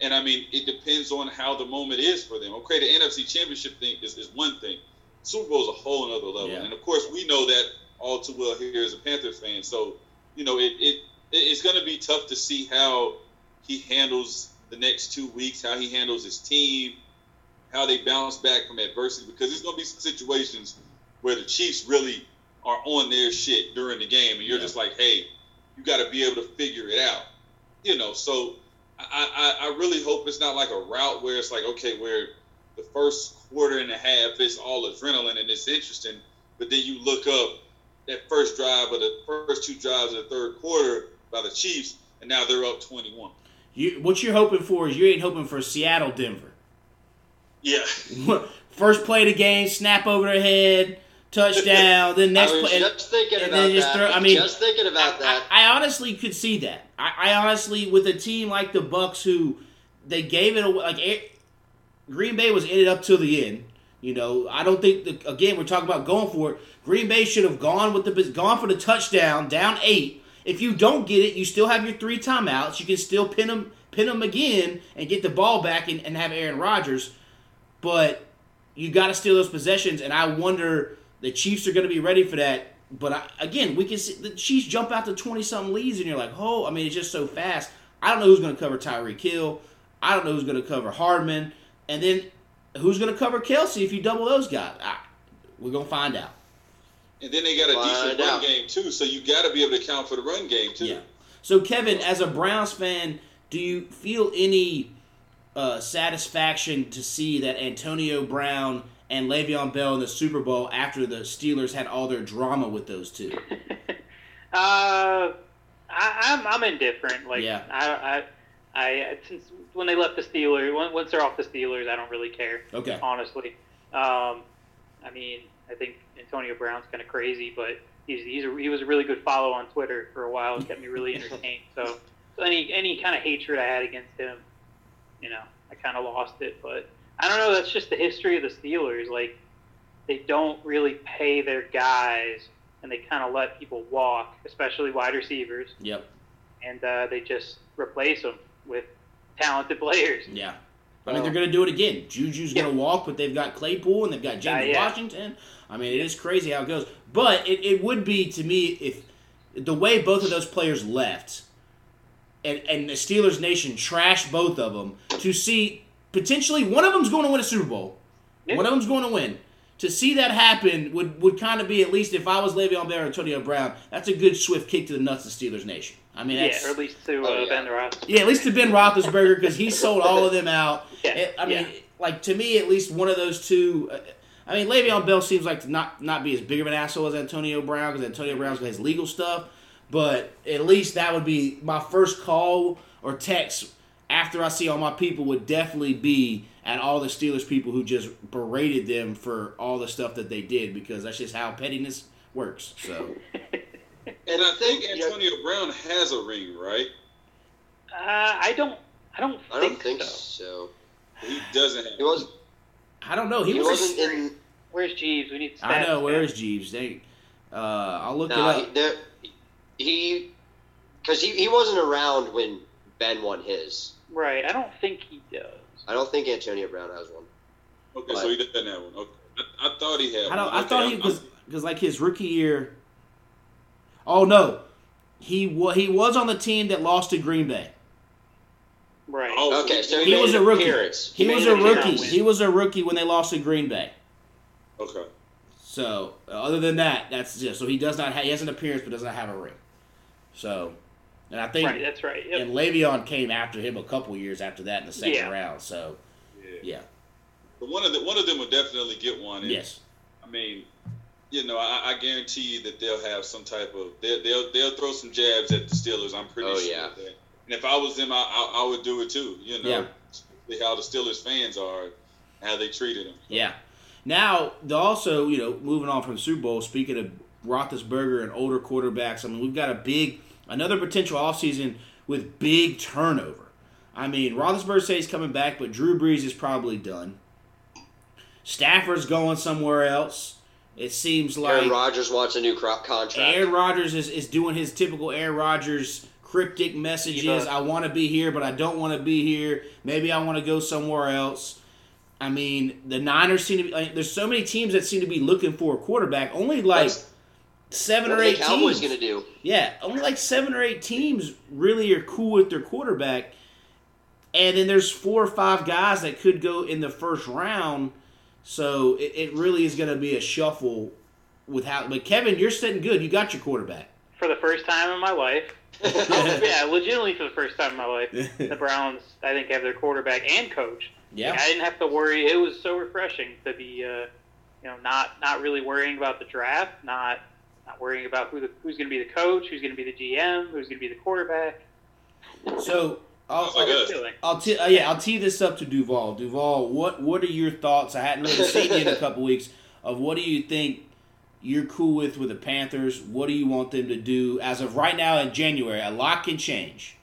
Speaker 5: And I mean, it depends on how the moment is for them. Okay, the NFC Championship thing is, is one thing. Super Bowl is a whole another level.
Speaker 2: Yeah.
Speaker 5: And of course, we know that all too well here as a Panthers fan. So, you know, it, it it's going to be tough to see how he handles the next two weeks, how he handles his team, how they bounce back from adversity, because there's going to be some situations where the Chiefs really are on their shit during the game, and you're
Speaker 2: Yeah.
Speaker 5: just like, hey, you got to be able to figure it out. You know, so I, I, I really hope it's not like a route where it's like, okay, where the first quarter and a half is all adrenaline and it's interesting, but then you look up that first drive or the first two drives of the third quarter by the Chiefs, and now they're up 21.
Speaker 2: you what you're hoping for is you ain't hoping for Seattle Denver.
Speaker 5: Yeah.
Speaker 2: First play of the game, snap over their head, touchdown. Then next play. and-
Speaker 4: just thinking
Speaker 2: and
Speaker 4: about
Speaker 2: then just
Speaker 4: that.
Speaker 2: throw- I mean,
Speaker 4: just thinking about that.
Speaker 2: I, I honestly could see that. I, I honestly, with a team like the Bucks, who they gave it away, like eh, Green Bay was in it up till the end. You know, I don't think the again we're talking about going for it. Green Bay should have gone with the gone for the touchdown, down eight. If you don't get it, you still have your three timeouts. You can still pin them, pin them again, and get the ball back and, and have Aaron Rodgers. But you got to steal those possessions, and I wonder the Chiefs are going to be ready for that. But I, again, we can see the Chiefs jump out to twenty something leads, and you're like, oh, I mean, it's just so fast. I don't know who's going to cover Tyreek Hill. I don't know who's going to cover Hardman, and then who's going to cover Kelce if you double those guys. I, we're going to find out.
Speaker 5: And then they got a decent
Speaker 4: Find
Speaker 5: run game too, so you got to be able to count for the run game too.
Speaker 2: Yeah. So, Kevin, as a Browns fan, do you feel any uh, satisfaction to see that Antonio Brown and Le'Veon Bell in the Super Bowl after the Steelers had all their drama with those two?
Speaker 3: Uh, I, I'm I'm indifferent. Like
Speaker 2: Yeah.
Speaker 3: I, I I since when they left the Steelers, once they're off the Steelers, I don't really care.
Speaker 2: Okay.
Speaker 3: Honestly, um, I mean, I think Antonio Brown's kind of crazy, but he's he's a, he was a really good follow on Twitter for a while. It kept me really entertained. so, so any any kind of hatred I had against him, you know, I kind of lost it. But I don't know. That's just the history of the Steelers. Like they don't really pay their guys, and they kind of let people walk, especially wide receivers,
Speaker 2: Yep.
Speaker 3: and uh, they just replace them with talented players.
Speaker 2: Yeah. I mean, they're going to do it again. Juju's going to walk, but they've got Claypool and they've got James
Speaker 3: Uh, yeah.
Speaker 2: Washington. I mean, it is crazy how it goes. But it, it would be, to me, if the way both of those players left and, and the Steelers Nation trashed both of them, to see potentially one of them's going to win a Super Bowl,
Speaker 3: Yeah.
Speaker 2: one of them's going to win. To see that happen would, would kind of be, at least if I was Le'Veon Bell or Antonio Brown, that's a good swift kick to the nuts of Steelers Nation. I mean, that's.
Speaker 3: Yeah, or at least to uh,
Speaker 4: Oh, yeah.
Speaker 3: Ben Roethlisberger.
Speaker 2: Yeah, at least to Ben Roethlisberger because he sold all of them out.
Speaker 3: Yeah,
Speaker 2: It- I mean,
Speaker 3: yeah.
Speaker 2: like to me, at least one of those two. Uh, I mean, Le'Veon Bell seems like to not not be as big of an asshole as Antonio Brown because Antonio Brown's got his legal stuff. But at least that would be my first call or text after I see all my people would definitely be at all the Steelers people who just berated them for all the stuff that they did because that's just how pettiness works. So
Speaker 5: And I think
Speaker 4: Yeah.
Speaker 5: Antonio Brown has a ring, right?
Speaker 3: Uh, I don't. I don't.
Speaker 4: I don't think
Speaker 3: so.
Speaker 4: so.
Speaker 5: He doesn't have.
Speaker 4: He was.
Speaker 2: I don't know. He,
Speaker 4: He
Speaker 2: was.
Speaker 4: wasn't in.
Speaker 3: Where's Jeeves? We need. Stats
Speaker 2: I know. Where
Speaker 3: guy.
Speaker 2: is Jeeves? They. Uh, I'll look
Speaker 4: Nah,
Speaker 2: it up.
Speaker 4: there, he, because he, he wasn't around when Ben won his.
Speaker 3: Right. I don't think he does.
Speaker 4: I don't think Antonio Brown has one.
Speaker 5: Okay, so he doesn't have one. Okay, I, I thought he had.
Speaker 2: I don't.
Speaker 5: one.
Speaker 2: I
Speaker 5: Okay,
Speaker 2: thought he
Speaker 5: I'm-
Speaker 2: was because like his rookie year. Oh no, he wa- he was on the team that lost to Green Bay.
Speaker 3: Right.
Speaker 5: Oh,
Speaker 4: Okay, so
Speaker 2: He
Speaker 4: made
Speaker 2: was a rookie.
Speaker 4: appearance.
Speaker 2: He
Speaker 3: made
Speaker 2: was a rookie.
Speaker 3: win.
Speaker 2: He was a rookie when they lost to Green Bay.
Speaker 5: Okay.
Speaker 2: So other than that, that's just so he does not. Ha- he has an appearance, but does not have a ring. So, and I think
Speaker 3: Right. That's right. Yep.
Speaker 2: and Le'Veon came after him a couple years after that in the second
Speaker 3: Yeah.
Speaker 2: round. So
Speaker 5: Yeah.
Speaker 2: yeah,
Speaker 5: But one of the one of them will definitely get one. And,
Speaker 2: yes,
Speaker 5: I mean, you know, I, I guarantee you that they'll have some type of they'll they'll, they'll throw some jabs at the Steelers. I'm pretty
Speaker 4: Oh,
Speaker 5: sure.
Speaker 4: yeah.
Speaker 5: of that. And if I was them, I, I, I would do it too. You know,
Speaker 2: Yeah.
Speaker 5: how the Steelers fans are, how they treated him.
Speaker 2: yeah. Now also you know moving on from the Super Bowl. Speaking of Roethlisberger and older quarterbacks, I mean we've got a big another potential offseason with big turnover. I mean Roethlisberger says he's coming back, but Drew Brees is probably done. Stafford's going somewhere else. It seems like
Speaker 4: Aaron Rodgers wants a new cro- contract.
Speaker 2: Aaron Rodgers is, is doing his typical Aaron Rodgers cryptic messages.
Speaker 3: Yeah.
Speaker 2: I want to be here, but I don't want to be here. Maybe I want to go somewhere else. I mean, the Niners seem to be. Like, there's so many teams that seem to be looking for a quarterback. Only like
Speaker 4: What's-
Speaker 2: seven
Speaker 4: what
Speaker 2: or
Speaker 4: are the
Speaker 2: eight
Speaker 4: Cowboys
Speaker 2: teams.
Speaker 4: gonna do?
Speaker 2: Yeah, only like seven or eight teams really are cool with their quarterback. And then there's four or five guys that could go in the first round. So it, it really is going to be a shuffle with how. But Kevin, you're sitting good. You got your quarterback.
Speaker 3: For the first time in my life. Oh, yeah, legitimately for the first time in my life. The Browns, I think, have their quarterback and coach.
Speaker 2: Yeah.
Speaker 3: Like, I didn't have to worry. It was so refreshing to be, uh, you know, not not really worrying about the draft, not not worrying about who the, who's going to be the coach, who's going to be the GM, who's going to be the quarterback.
Speaker 2: So I'll,
Speaker 5: Sounds like
Speaker 2: I'll,
Speaker 5: us.
Speaker 2: I'll t- uh, yeah, I'll tee this up to Duvall. Duvall, what what are your thoughts? I hadn't really seen you in a couple weeks. Of what do you think you're cool with with the Panthers? What do you want them to do as of right now in January? A lot can change.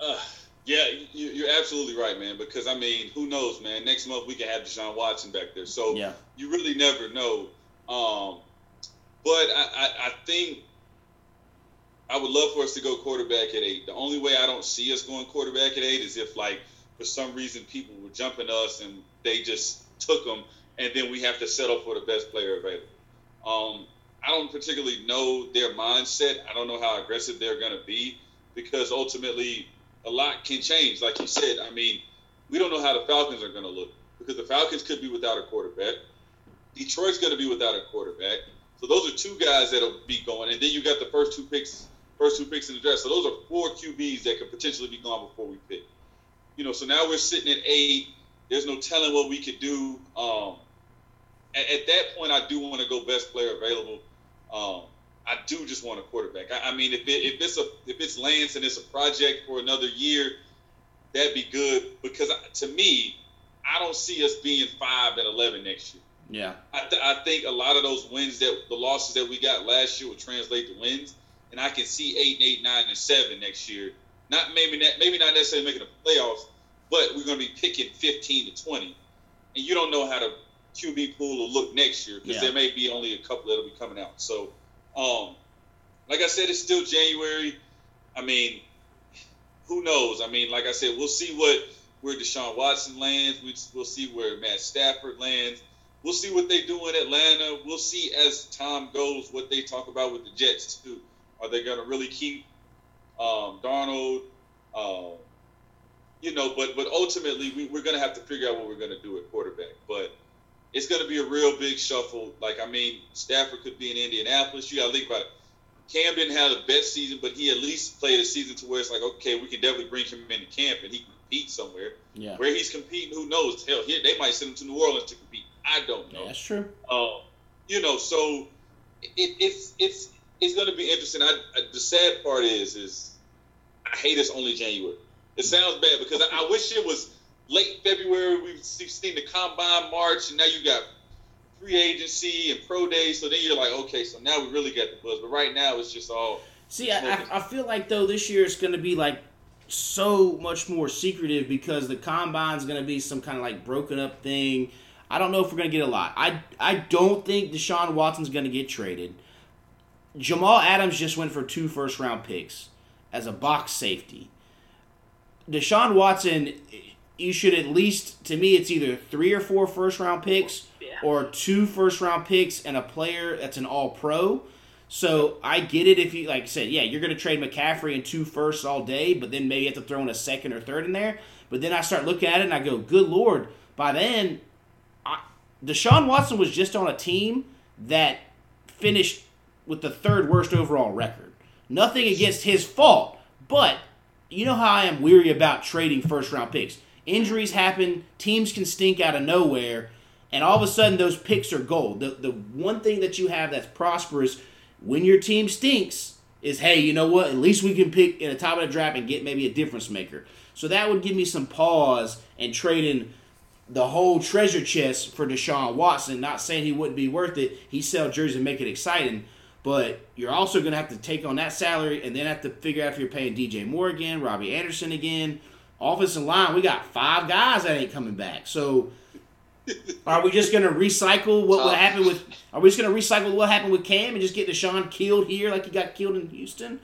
Speaker 5: Uh, yeah, you, you're absolutely right, man. Because I mean, who knows, man? Next month we can have Deshaun Watson back there, so
Speaker 2: Yeah.
Speaker 5: you really never know. Um, but I, I, I think I would love for us to go quarterback at eight. The only way I don't see us going quarterback at eight is if, like, for some reason people were jumping us and they just took them, and then we have to settle for the best player available. Um, I don't particularly know their mindset. I don't know how aggressive they're going to be because ultimately a lot can change. Like you said, I mean, we don't know how the Falcons are going to look because the Falcons could be without a quarterback. Detroit's going to be without a quarterback. So those are two guys that'll be going, and then you got the first two picks, first two picks in the draft. So those are four QBs that could potentially be gone before we pick. You know, so now we're sitting at eight. There's no telling what we could do. Um, at, at that point, I do want to go best player available. Um, I do just want a quarterback. I, I mean, if it, if it's a if it's Lance and it's a project for another year, that'd be good because to me, I don't see us being five at eleven next year.
Speaker 2: Yeah.
Speaker 5: I, th- I think a lot of those wins that the losses that we got last year will translate to wins, and I can see eight, eight, nine, and eight, nine and seven next year. Not maybe not maybe not necessarily making the playoffs, but we're going to be picking fifteen to twenty, and you don't know how the QB pool will look next year because
Speaker 2: Yeah.
Speaker 5: there may be only a couple that'll be coming out. So, um, like I said, it's still January. I mean, who knows? I mean, like I said, we'll see what where Deshaun Watson lands. We'll see where Matt Stafford lands. We'll see what they do in Atlanta. We'll see as time goes what they talk about with the Jets too. Are they going to really keep um, Darnold? Um, you know, but but ultimately we, we're going to have to figure out what we're going to do at quarterback. But it's going to be a real big shuffle. Like I mean, Stafford could be in Indianapolis. You got to think about it. Cam didn't have the best season, but he at least played a season to where it's like, okay, we can definitely bring him into camp and he can compete somewhere.
Speaker 2: Yeah.
Speaker 5: Where he's competing, who knows? Hell, here they might send him to New Orleans to compete. I don't know.
Speaker 2: That's true.
Speaker 5: Um, you know, so it, it's it's it's going to be interesting. I, I, the sad part is is I hate it's only January. It sounds bad because I, I wish it was late February. We've seen the combine March, and now you got free agency and pro days. So then you're like, okay, so now we really got the buzz. But right now, it's just all
Speaker 2: See, I, I, I feel like though this year it's going to be like so much more secretive because the combine's going to be some kind of like broken up thing. I don't know if we're going to get a lot. I I don't think Deshaun Watson's going to get traded. Jamal Adams just went for two first round picks as a box safety. Deshaun Watson, you should at least, to me, it's either three or four first round picks
Speaker 3: Yeah.
Speaker 2: or two first round picks and a player that's an all pro. So I get it if you, like I said, yeah, you're going to trade McCaffrey and two firsts all day, but then maybe you have to throw in a second or third in there. But then I start looking at it and I go, good Lord, by then, I, Deshaun Watson was just on a team that finished with the third worst overall record. Nothing against his fault, but you know how I am weary about trading first round picks. Injuries happen, teams can stink out of nowhere, and all of a sudden those picks are gold. The the one thing that you have that's prosperous when your team stinks is hey, you know what? At least we can pick in the top of the draft and get maybe a difference maker. So that would give me some pause and trading the whole treasure chest for Deshaun Watson. Not saying he wouldn't be worth it. He sell jerseys and make it exciting. But you're also going to have to take on that salary and then have to figure out if you're paying DJ Moore again, Robbie Anderson again. Offensive line, we got five guys that ain't coming back. So are we just going to recycle what would happen with? Are we just going to recycle what happened with Cam and just get Deshaun killed here like he got killed in Houston?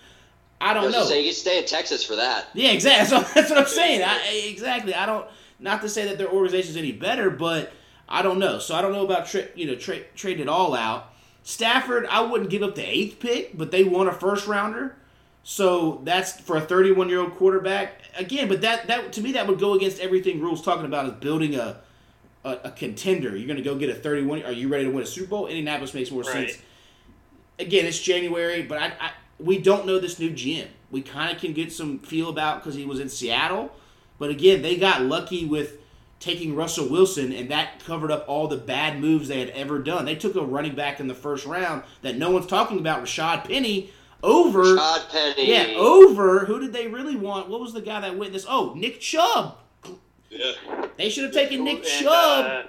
Speaker 2: I
Speaker 4: I
Speaker 2: don't
Speaker 4: was
Speaker 2: know.
Speaker 4: saying, you can stay in Texas for that.
Speaker 2: Yeah, exactly. So that's what I'm saying. I, exactly. I don't. Not to say that their organization's any better, but I don't know. So I don't know about tra- you know tra- trading it all out. Stafford, I wouldn't give up the eighth pick, but they won a first rounder, so that's for a 31 year old quarterback. Again, but that that to me that would go against everything rules talking about is building a a, a contender. You're going to go get a 31. Are you ready to win a Super Bowl? Indianapolis makes more
Speaker 3: Right.
Speaker 2: sense again, it's January, but I, I we don't know this new GM. We kind of can get some feel about because he was in Seattle, but again, they got lucky with taking Russell Wilson, and that covered up all the bad moves they had ever done. They took a running back in the first round that no one's talking about, Rashaad Penny, over.
Speaker 4: Todd Penny.
Speaker 2: Yeah, over. Who did they really want? What was the guy that witnessed? Oh, Nick Chubb.
Speaker 5: Yeah.
Speaker 2: They should have taken Nick
Speaker 3: And,
Speaker 2: Chubb
Speaker 3: uh,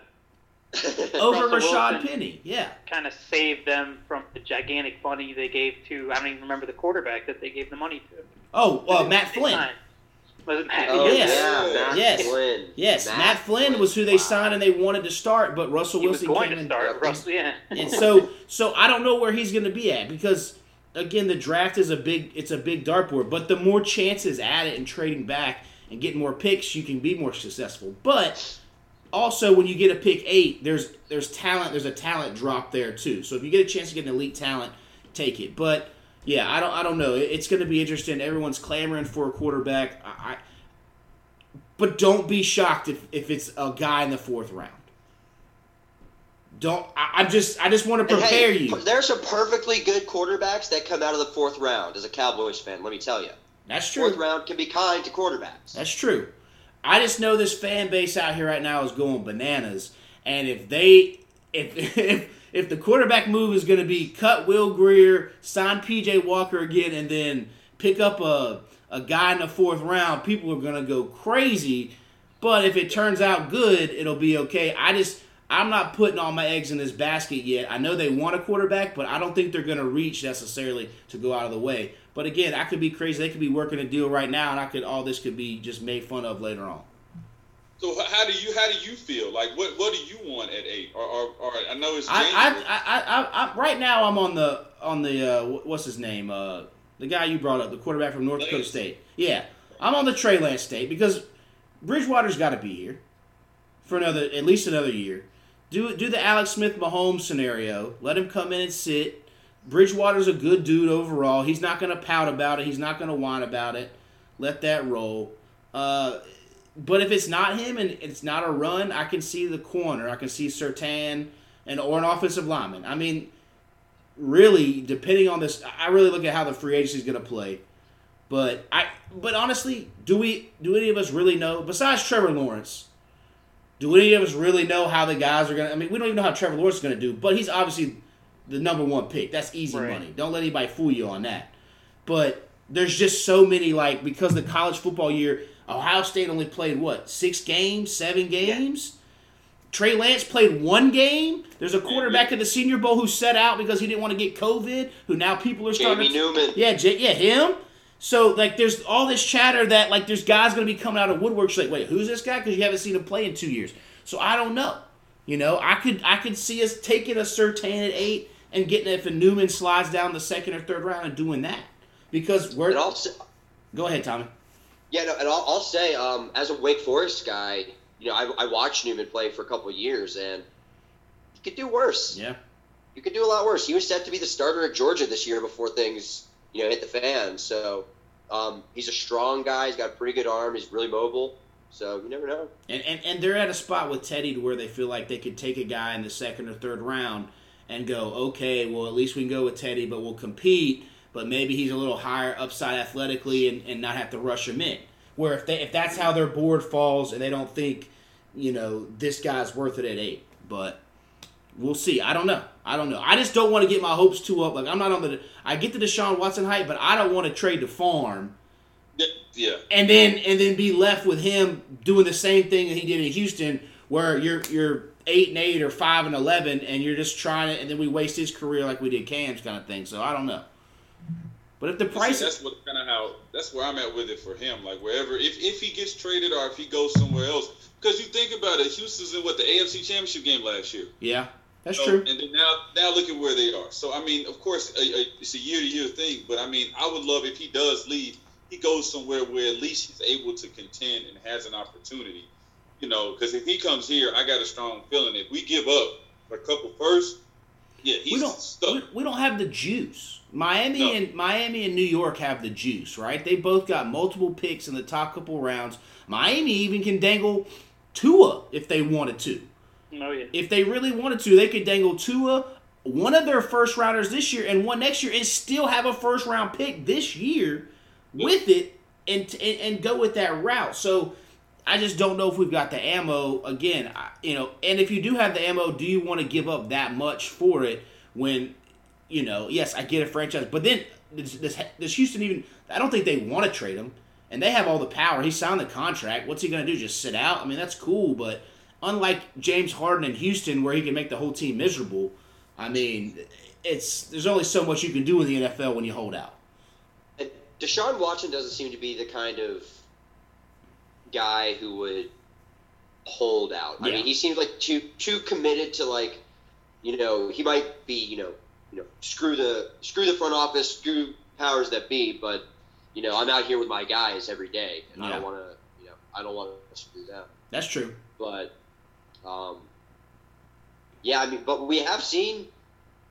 Speaker 2: over
Speaker 3: Russell
Speaker 2: Rashaad
Speaker 3: Wilson.
Speaker 2: Penny. Yeah.
Speaker 3: kind of saved them from the gigantic money they gave to. I don't even remember the quarterback that they gave the money to.
Speaker 2: Oh, uh, Matt
Speaker 3: They
Speaker 2: Flynn.
Speaker 3: signed. Was it Matt?
Speaker 4: Oh,
Speaker 2: Yes.
Speaker 4: yeah, Matt
Speaker 2: Yes.
Speaker 4: Flynn.
Speaker 2: Yes, Matt, Flynn was who they
Speaker 4: Wow.
Speaker 2: signed and they wanted to start, but Russell
Speaker 3: He was
Speaker 2: Wilson
Speaker 3: going
Speaker 2: came
Speaker 3: to
Speaker 2: in.
Speaker 3: start.
Speaker 4: Yeah.
Speaker 3: Russell, yeah.
Speaker 2: And so, so I don't know where he's going to be at because, again, the draft is a big, it's a big dartboard. But the more chances at it and trading back and getting more picks, you can be more successful. But also, when you get a pick eight, there's there's talent, there's a talent drop there too. So if you get a chance to get an elite talent, take it. But yeah, I don't, I don't know. It's going to be interesting. Everyone's clamoring for a quarterback. I, I but don't be shocked if, if it's a guy in the fourth round. Don't I, I'm just I just want to prepare
Speaker 4: hey,
Speaker 2: you.
Speaker 4: There's some perfectly good quarterbacks that come out of the fourth round. As a Cowboys fan, let me tell you,
Speaker 2: That's true.
Speaker 4: fourth round can be kind to quarterbacks.
Speaker 2: That's true. I just know this fan base out here right now is going bananas, and if they if if if the quarterback move is going to be cut Will Grier, sign PJ Walker again, and then pick up a a guy in the fourth round, people are going to go crazy. But if it turns out good, it'll be okay. I just I'm not putting all my eggs in this basket yet. I know they want a quarterback, but I don't think they're going to reach necessarily to go out of the way. But again, I could be crazy. They could be working a deal right now, and I could all this could be just made fun of later on.
Speaker 5: So how do you how do you feel? Like what what do you want at eight? Or, or, or I know it's
Speaker 2: I, I, I, I, I, right now I'm on the on the uh, what's his name? Uh, the guy you brought up, the quarterback from North Dakota State. Yeah, I'm on the Trey Lance State because Bridgewater's got to be here for another at least another year. Do do the Alex Smith Mahomes scenario. Let him come in and sit. Bridgewater's a good dude overall. He's not going to pout about it. He's not going to whine about it. Let that roll. Uh, but if it's not him and it's not a run, I can see the corner. I can see Surtain and or an offensive lineman. I mean, really, depending on this, I really look at how the free agency is going to play. But I, but honestly, do we do any of us really know? Besides Trevor Lawrence, do any of us really know how the guys are going to? I mean, we don't even know how Trevor Lawrence is going to do. But he's obviously the number one pick. That's easy
Speaker 3: Right.
Speaker 2: money. Don't let anybody fool you on that. But there's just so many like because the college football year, Ohio State only played what six games, seven games. Trey Lance played one game. There's a quarterback at the Senior Bowl who set out because he didn't want to get COVID. Who now people are starting.
Speaker 4: Jamie Newman.
Speaker 2: Yeah, J- yeah, him. So like, there's all this chatter that like there's guys going to be coming out of woodwork. Like, wait, who's this guy? Because you haven't seen him play in two years. So I don't know. You know, I could I could see us taking a Surtain at eight and getting if a Newman slides down the second or third round and doing that because we're.
Speaker 4: And I'll,
Speaker 2: Go ahead, Tommy.
Speaker 4: Yeah, no, and I'll, I'll say, um, as a Wake Forest guy, you know, I, I watched Newman play for a couple of years, and he could do worse.
Speaker 2: Yeah.
Speaker 4: You could do a lot worse. He was set to be the starter at Georgia this year before things, you know, hit the fan. So um, he's a strong guy. He's got a pretty good arm. He's really mobile. So you never know.
Speaker 2: And, and and they're at a spot with Teddy to where they feel like they could take a guy in the second or third round and go, okay, well at least we can go with Teddy, but we'll compete. But maybe he's a little higher upside athletically and, and not have to rush him in. Where if they if that's how their board falls and they don't think, you know, this guy's worth it at eight, but we'll see. I don't know. I don't know. I just don't want to get my hopes too up. Like I'm not on the. I get the Deshaun Watson hype, but I don't want to trade the farm
Speaker 5: Yeah,
Speaker 2: and then and then be left with him doing the same thing that he did in Houston, where you're you're eight and eight or five and eleven, and you're just trying to, and then we waste his career like we did Cam's kind of thing. So I don't know. But if the
Speaker 5: See,
Speaker 2: price,
Speaker 5: that's what kind of how that's where I'm at with it for him. Like wherever, if if he gets traded or if he goes somewhere else, because you think about it, Houston's in what the AFC Championship game last year.
Speaker 2: yeah, that's
Speaker 5: So,
Speaker 2: true.
Speaker 5: And then now, now look at where they are. So I mean, of course, a, a, it's a year-to-year thing. But I mean, I would love if he does leave, he goes somewhere where at least he's able to contend and has an opportunity. You know, because if he comes here, I got a strong feeling if we give up a couple first, yeah, he's
Speaker 2: we don't
Speaker 5: stuck.
Speaker 2: we, we don't have the juice. Miami
Speaker 5: No.
Speaker 2: and Miami and New York have the juice, right? They both got multiple picks in the top couple rounds. Miami even can dangle Tua if they wanted to.
Speaker 3: Oh yeah.
Speaker 2: if they really wanted to, they could dangle Tua, one of their first rounders this year, and one next year, and still have a first round pick this year with it, and and, and go with that route. So I just don't know if we've got the ammo again. I, you know, and if you do have the ammo, do you want to give up that much for it when? You know, yes, I get a franchise, but then does, does, does Houston even? I don't think they want to trade him, and they have all the power. He signed the contract. What's he going to do? Just sit out? I mean, that's cool, but unlike James Harden in Houston, where he can make the whole team miserable, I mean, it's there's only so much you can do in the NFL when you hold out.
Speaker 4: Deshaun Watson doesn't seem to be the kind of guy who would hold out. I mean, he seems like too too committed to like, you know, he might be, you know, you know, screw the screw the front office, screw powers that be, but you know, I'm out here with my guys every day, and I don't want to, you know, I don't want to screw them.
Speaker 2: That's true.
Speaker 4: But, um, yeah, I mean, but we have seen,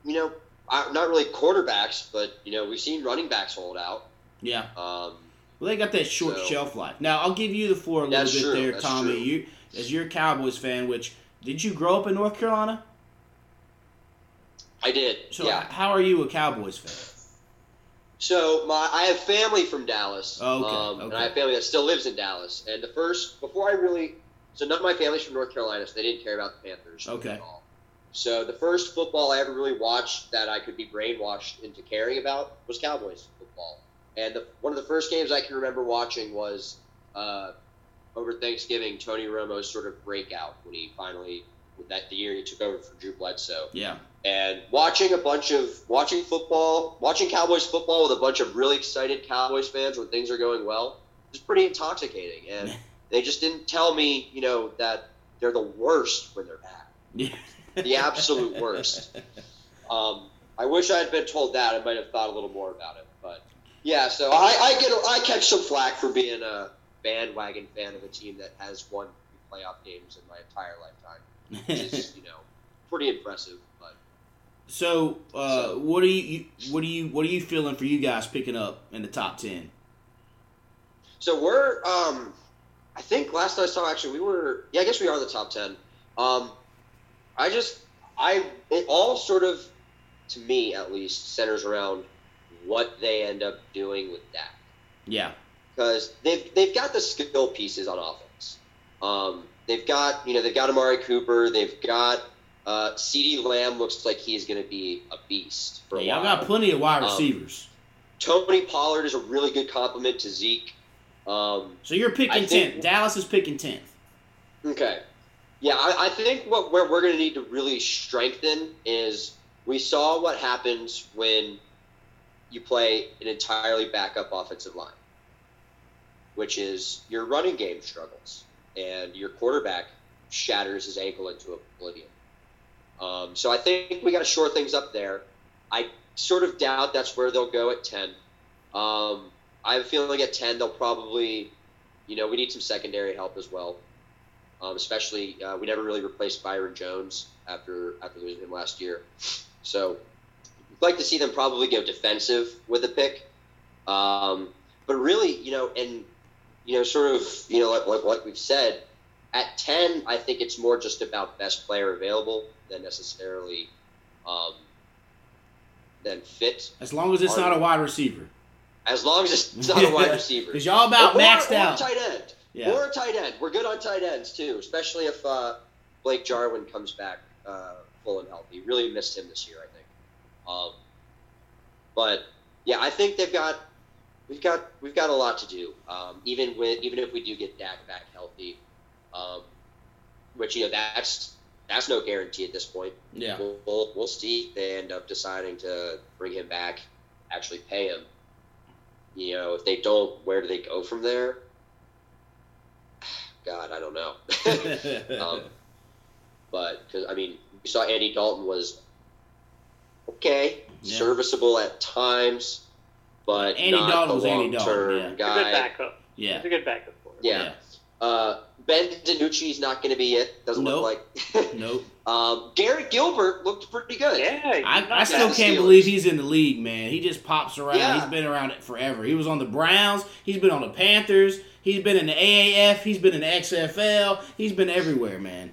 Speaker 4: you know, uh, not really quarterbacks, but you know, we've seen running backs hold out.
Speaker 2: Yeah.
Speaker 4: Um,
Speaker 2: Well, they got that short
Speaker 4: So-
Speaker 2: shelf life. Now, I'll give you the floor a little bit
Speaker 4: true,
Speaker 2: there, Tommy.
Speaker 4: true.
Speaker 2: You, as you're a Cowboys fan, which did you grow up in North Carolina?
Speaker 4: I did.
Speaker 2: So,
Speaker 4: yeah.
Speaker 2: how are you a Cowboys fan?
Speaker 4: So my I have family from Dallas.
Speaker 2: Oh, okay,
Speaker 4: Um, And. I have family that still lives in Dallas. And the first before I really so none of my family's from North Carolina, so they didn't care about the Panthers
Speaker 2: Okay.
Speaker 4: at all. So the first football I ever really watched that I could be brainwashed into caring about was Cowboys football. And the, one of the first games I can remember watching was uh, over Thanksgiving, Tony Romo's sort of breakout when he finally that the year he took over for Drew Bledsoe
Speaker 2: Yeah.
Speaker 4: and watching a bunch of watching football, watching Cowboys football with a bunch of really excited Cowboys fans when things are going well is pretty intoxicating. And they just didn't tell me, you know, that they're the worst when they're bad,
Speaker 2: Yeah.
Speaker 4: the absolute worst. Um, I wish I had been told that. I might have thought a little more about it. But yeah, so I, I get I catch some flack for being a bandwagon fan of a team that has won playoff games in my entire lifetime, which is you know pretty impressive. But
Speaker 2: so, uh,
Speaker 4: So-
Speaker 2: what are you? What are you? What are you feeling for you guys picking up in the top ten?
Speaker 4: So we're, um, I think last I saw, actually, we were, yeah, I guess we are the top 10. Um, I just, I, it all sort of, to me at least, centers around what they end up doing with that.
Speaker 2: Yeah.
Speaker 4: Because they've, they've got the skill pieces on offense. Um, they've got, you know, they've got Amari Cooper. They've got, uh, CeeDee Lamb looks like he's going to be a beast for a
Speaker 2: Yeah, y'all
Speaker 4: while.
Speaker 2: got plenty of wide
Speaker 4: Um,
Speaker 2: receivers.
Speaker 4: Tony Pollard is a really good complement to Zeke. Um,
Speaker 2: So you're picking tenth. Dallas is picking tenth.
Speaker 4: Okay. Yeah, I, I think what where we're going to need to really strengthen is we saw what happens when you play an entirely backup offensive line, which is your running game struggles, and your quarterback shatters his ankle into oblivion. Um, so I think we got to shore things up there. I sort of doubt that's where they'll go at 10. Um, I have a feeling like at 10 they'll probably, you know, we need some secondary help as well. Um, especially, uh, we never really replaced Byron Jones after after losing him last year. So like to see them probably go defensive with a pick. Um, but really, you know, and, you know, sort of, you know, like, like, like we've said, at 10, I think it's more just about best player available than necessarily um, than fit.
Speaker 2: As long as it's not a wide receiver.
Speaker 4: As long as it's not a wide receiver.
Speaker 2: Because y'all about
Speaker 4: or,
Speaker 2: maxed
Speaker 4: or
Speaker 2: out.
Speaker 4: tight end.
Speaker 2: Yeah.
Speaker 4: Or a tight end. We're good on tight ends too, especially if uh, Blake Jarwin comes back uh, full and healthy. Really missed him this year, I think. Um, but yeah, I think they've got we've got we've got a lot to do. Um, even with even if we do get Dak back healthy, um, which you know that's that's no guarantee at this point.
Speaker 2: Yeah.
Speaker 4: We'll, we'll, we'll see if they end up deciding to bring him back, actually pay him. You know, if they don't, where do they go from there? God, I don't know. um, but because I mean, we saw Andy Dalton was okay,
Speaker 2: Yeah.
Speaker 4: serviceable at times, but
Speaker 2: Andy
Speaker 4: not
Speaker 2: Dalton
Speaker 4: the
Speaker 2: was Andy Dalton,
Speaker 4: long-term
Speaker 2: yeah.
Speaker 3: It's a good backup.
Speaker 2: yeah.
Speaker 3: It's a good backup for him.
Speaker 4: Yeah. Uh, Ben DiNucci's not going to be it. Doesn't
Speaker 2: Nope.
Speaker 4: look like.
Speaker 2: Nope.
Speaker 4: um, Garrett Gilbert looked pretty good.
Speaker 3: Yeah,
Speaker 2: I, I still can't
Speaker 4: Steelers.
Speaker 2: believe he's in the league, man. He just pops around.
Speaker 4: Yeah.
Speaker 2: He's been around it forever. He was on the Browns. He's been on the Panthers. He's been in the AAF. He's been in the XFL. He's been everywhere, man.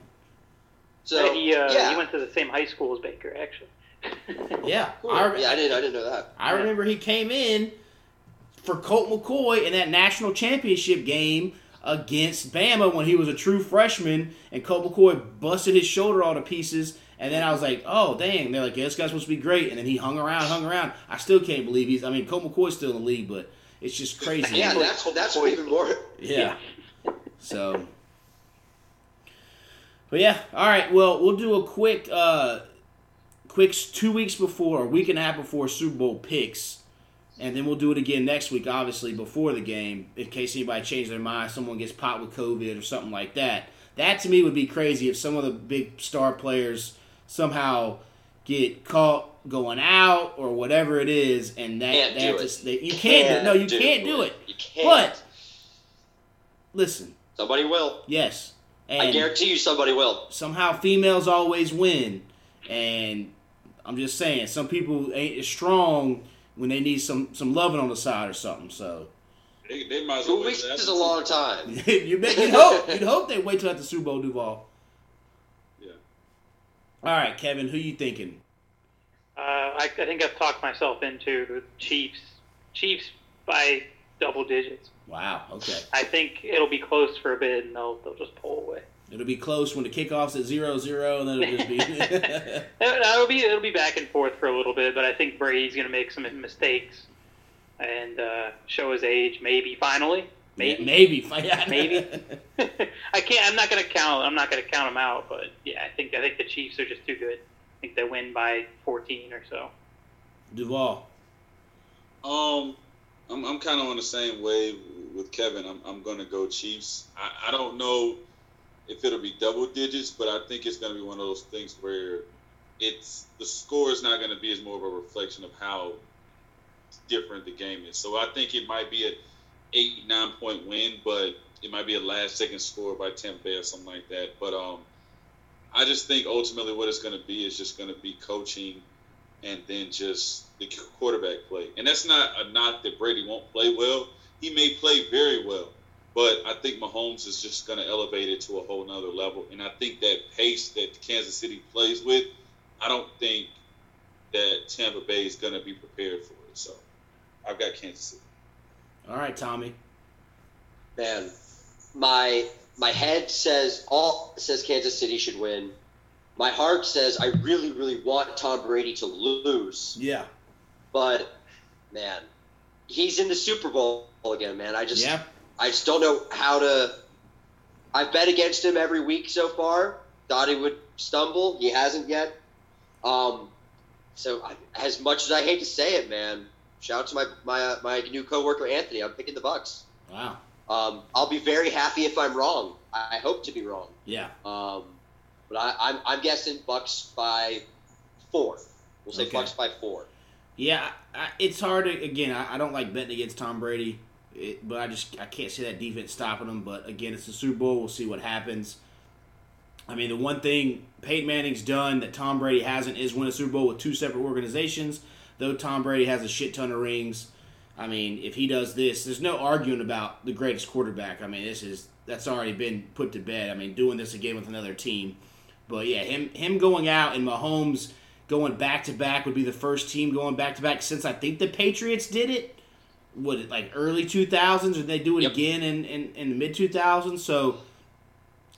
Speaker 4: So
Speaker 3: he, uh,
Speaker 4: yeah,
Speaker 3: he went to the same high school as Baker, actually.
Speaker 2: Yeah.
Speaker 4: Cool.
Speaker 2: I,
Speaker 4: yeah, I didn't. I didn't know that.
Speaker 2: I remember he came in for Colt McCoy in that national championship game against Bama when he was a true freshman, and Colt McCoy busted his shoulder all to pieces. And then I was like, oh, dang. They're like, yeah, this guy's supposed to be great. And then he hung around, hung around. I still can't believe he's, I mean, Colt McCoy's still in the league, but it's just crazy.
Speaker 4: Yeah, that's that's even more.
Speaker 2: Yeah. So. But yeah, all right. Well, we'll do a quick, uh, quick two weeks before, a week and a half before Super Bowl picks, and then we'll do it again next week, obviously before the game, in case anybody changes their mind, someone gets popped with COVID or something like that. That to me would be crazy if some of the big star players somehow get caught going out or whatever it is, and that
Speaker 4: Can't
Speaker 2: that
Speaker 4: do
Speaker 2: just they, you can't, do, no, you can't do it.
Speaker 4: You can't.
Speaker 2: But listen,
Speaker 4: somebody will.
Speaker 2: yes,
Speaker 4: I guarantee you, somebody will.
Speaker 2: somehow females always win, and I'm just saying some people ain't as strong when they need some some loving on the side or something. So
Speaker 5: They, they might as well
Speaker 4: Two weeks is a long time.
Speaker 2: you bet you'd hope you'd hope they wait till after Super Bowl Duvall.
Speaker 5: Yeah.
Speaker 2: All right, Kevin, who you thinking?
Speaker 3: Uh, I, I think I've talked myself into the Chiefs. Chiefs by double digits.
Speaker 2: Wow. Okay,
Speaker 3: I think it'll be close for a bit, and they'll they'll just pull away.
Speaker 2: It'll be close when the kickoff's at zero zero, and then it'll just be.
Speaker 3: It- It'll be it'll be back and forth for a little bit, but I think Brady's going to make some mistakes and uh, show his age. Maybe finally, maybe.
Speaker 2: maybe, yeah.
Speaker 3: Maybe. I can't. I'm not going to count. I'm not going to count them out. But yeah, I think I think the Chiefs are just too good. I think they win by 14 or so.
Speaker 2: Duvall.
Speaker 5: Um, I'm, I'm kind of on the same wave with Kevin. I'm, I'm going to go Chiefs. I, I don't know if it'll be double digits, but I think it's going to be one of those things where it's the score is not going to be as more of a reflection of how different the game is. So I think it might be an eight nine point win, but it might be a last second score by Tampa Bay or something like that. But um, I just think ultimately what it's going to be is just going to be coaching and then just the quarterback play. And that's not a knock that Brady won't play well. He may play very well, but I think Mahomes is just going to elevate it to a whole nother level. And I think that pace that Kansas City plays with, I don't think that Tampa Bay is going to be prepared for it. So I've got Kansas City.
Speaker 2: All right, Tommy.
Speaker 4: Man, my my head says all says Kansas City should win. My heart says I really, really want Tom Brady to lose,
Speaker 2: Yeah.
Speaker 4: but man, he's in the Super Bowl again. Man, I just
Speaker 2: Yeah.
Speaker 4: I just don't know how to. I've bet against him every week so far. Thought he would stumble. He hasn't yet. Um, so I, as much as I hate to say it, man, shout out to my my uh, my new coworker Anthony. I'm picking the Bucs.
Speaker 2: Wow.
Speaker 4: Um, I'll be very happy if I'm wrong. I I hope to be wrong.
Speaker 2: Yeah.
Speaker 4: Um, but I, I'm I'm guessing Bucs by four. We'll say
Speaker 2: Okay.
Speaker 4: Bucs by four.
Speaker 2: Yeah, I, it's hard to again. I, I don't like betting against Tom Brady, it, but I just I can't see that defense stopping them. But again, it's the Super Bowl. We'll see what happens. I mean, the one thing Peyton Manning's done that Tom Brady hasn't is win a Super Bowl with two separate organizations. Though Tom Brady has a shit ton of rings. I mean, if he does this, there's no arguing about the greatest quarterback. I mean, this is that's already been put to bed. I mean, doing this again with another team. But yeah, him him going out and Mahomes going back to back would be the first team going back to back since I think the Patriots did it. What it like early two thousands, and they do it
Speaker 4: Yep.
Speaker 2: again in, in, in the mid two thousands. So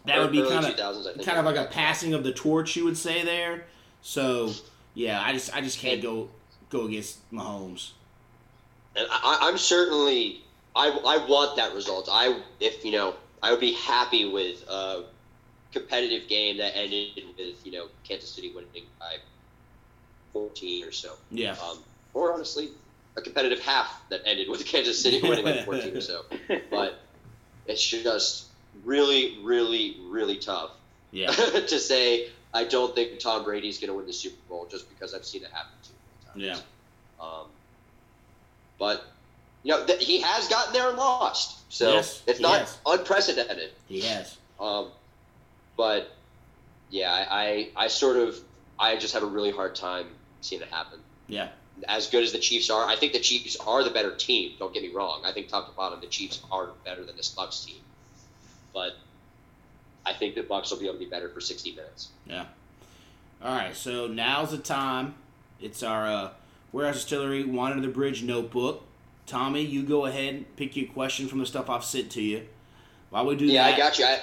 Speaker 2: that would be kind of
Speaker 4: 2000s,
Speaker 2: kind of like a passing of the torch, you would say there. So yeah, I just I just can't go go against Mahomes.
Speaker 4: And I, I'm certainly I, I want that result. I if you know I would be happy with a competitive game that ended with you know Kansas City winning by 14 or so.
Speaker 2: Yeah,
Speaker 4: Um, or honestly, a competitive half that ended with Kansas City winning by 14 or so. But it's just really, really, really tough
Speaker 2: yeah,
Speaker 4: to say I don't think Tom Brady's going to win the Super Bowl just because I've seen it happen too many times. Yeah. Um, but you know th- he has gotten there and lost, so
Speaker 2: Yes,
Speaker 4: it's not
Speaker 2: has.
Speaker 4: unprecedented.
Speaker 2: he has.
Speaker 4: Um, but yeah, I, I I sort of I just have a really hard time seeing it happen.
Speaker 2: Yeah,
Speaker 4: As good as the Chiefs are, I think the Chiefs are the better team. Don't get me wrong. I think top to bottom, the Chiefs are better than this Bucs team. But I think the Bucs will be able to be better for 60 minutes.
Speaker 2: yeah. All right, so now's the time. It's our uh, Warehouse Distillery Wine Under the Bridge notebook. Tommy, you go ahead and pick your question from the stuff I've sent to you. While we do
Speaker 4: Yeah,
Speaker 2: that,
Speaker 4: I got you. I,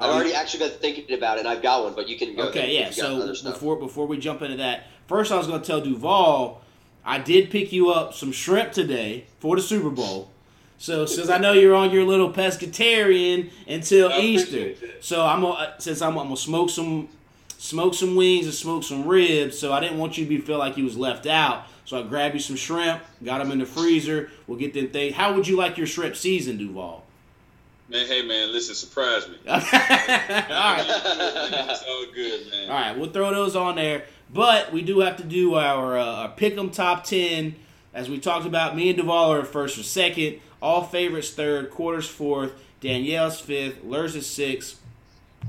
Speaker 4: I've already actually been thinking about it. and I've got one, but you can go.
Speaker 2: Okay, yeah.
Speaker 4: you got other
Speaker 2: So before before we jump into that, first I was going to tell Duvall, I did pick you up some shrimp today for the Super Bowl. So since I know you're on your little pescatarian until
Speaker 5: I
Speaker 2: Easter, so I'm gonna uh, since I'm, I'm gonna smoke some smoke some wings and smoke some ribs. So I didn't want you to be feel like you was left out. So I grabbed you some shrimp, got them in the freezer. We'll get them things. How would you like your shrimp season, Duvall?
Speaker 5: Man, hey man, listen, surprise me.
Speaker 2: All right.
Speaker 5: it's all good, man.
Speaker 2: All right, we'll throw those on there. But we do have to do our, uh, our pick 'em top 10. As we talked about, me and Duvall are first or second. All favorites third, quarters fourth, Danielle's fifth, Lurs is sixth,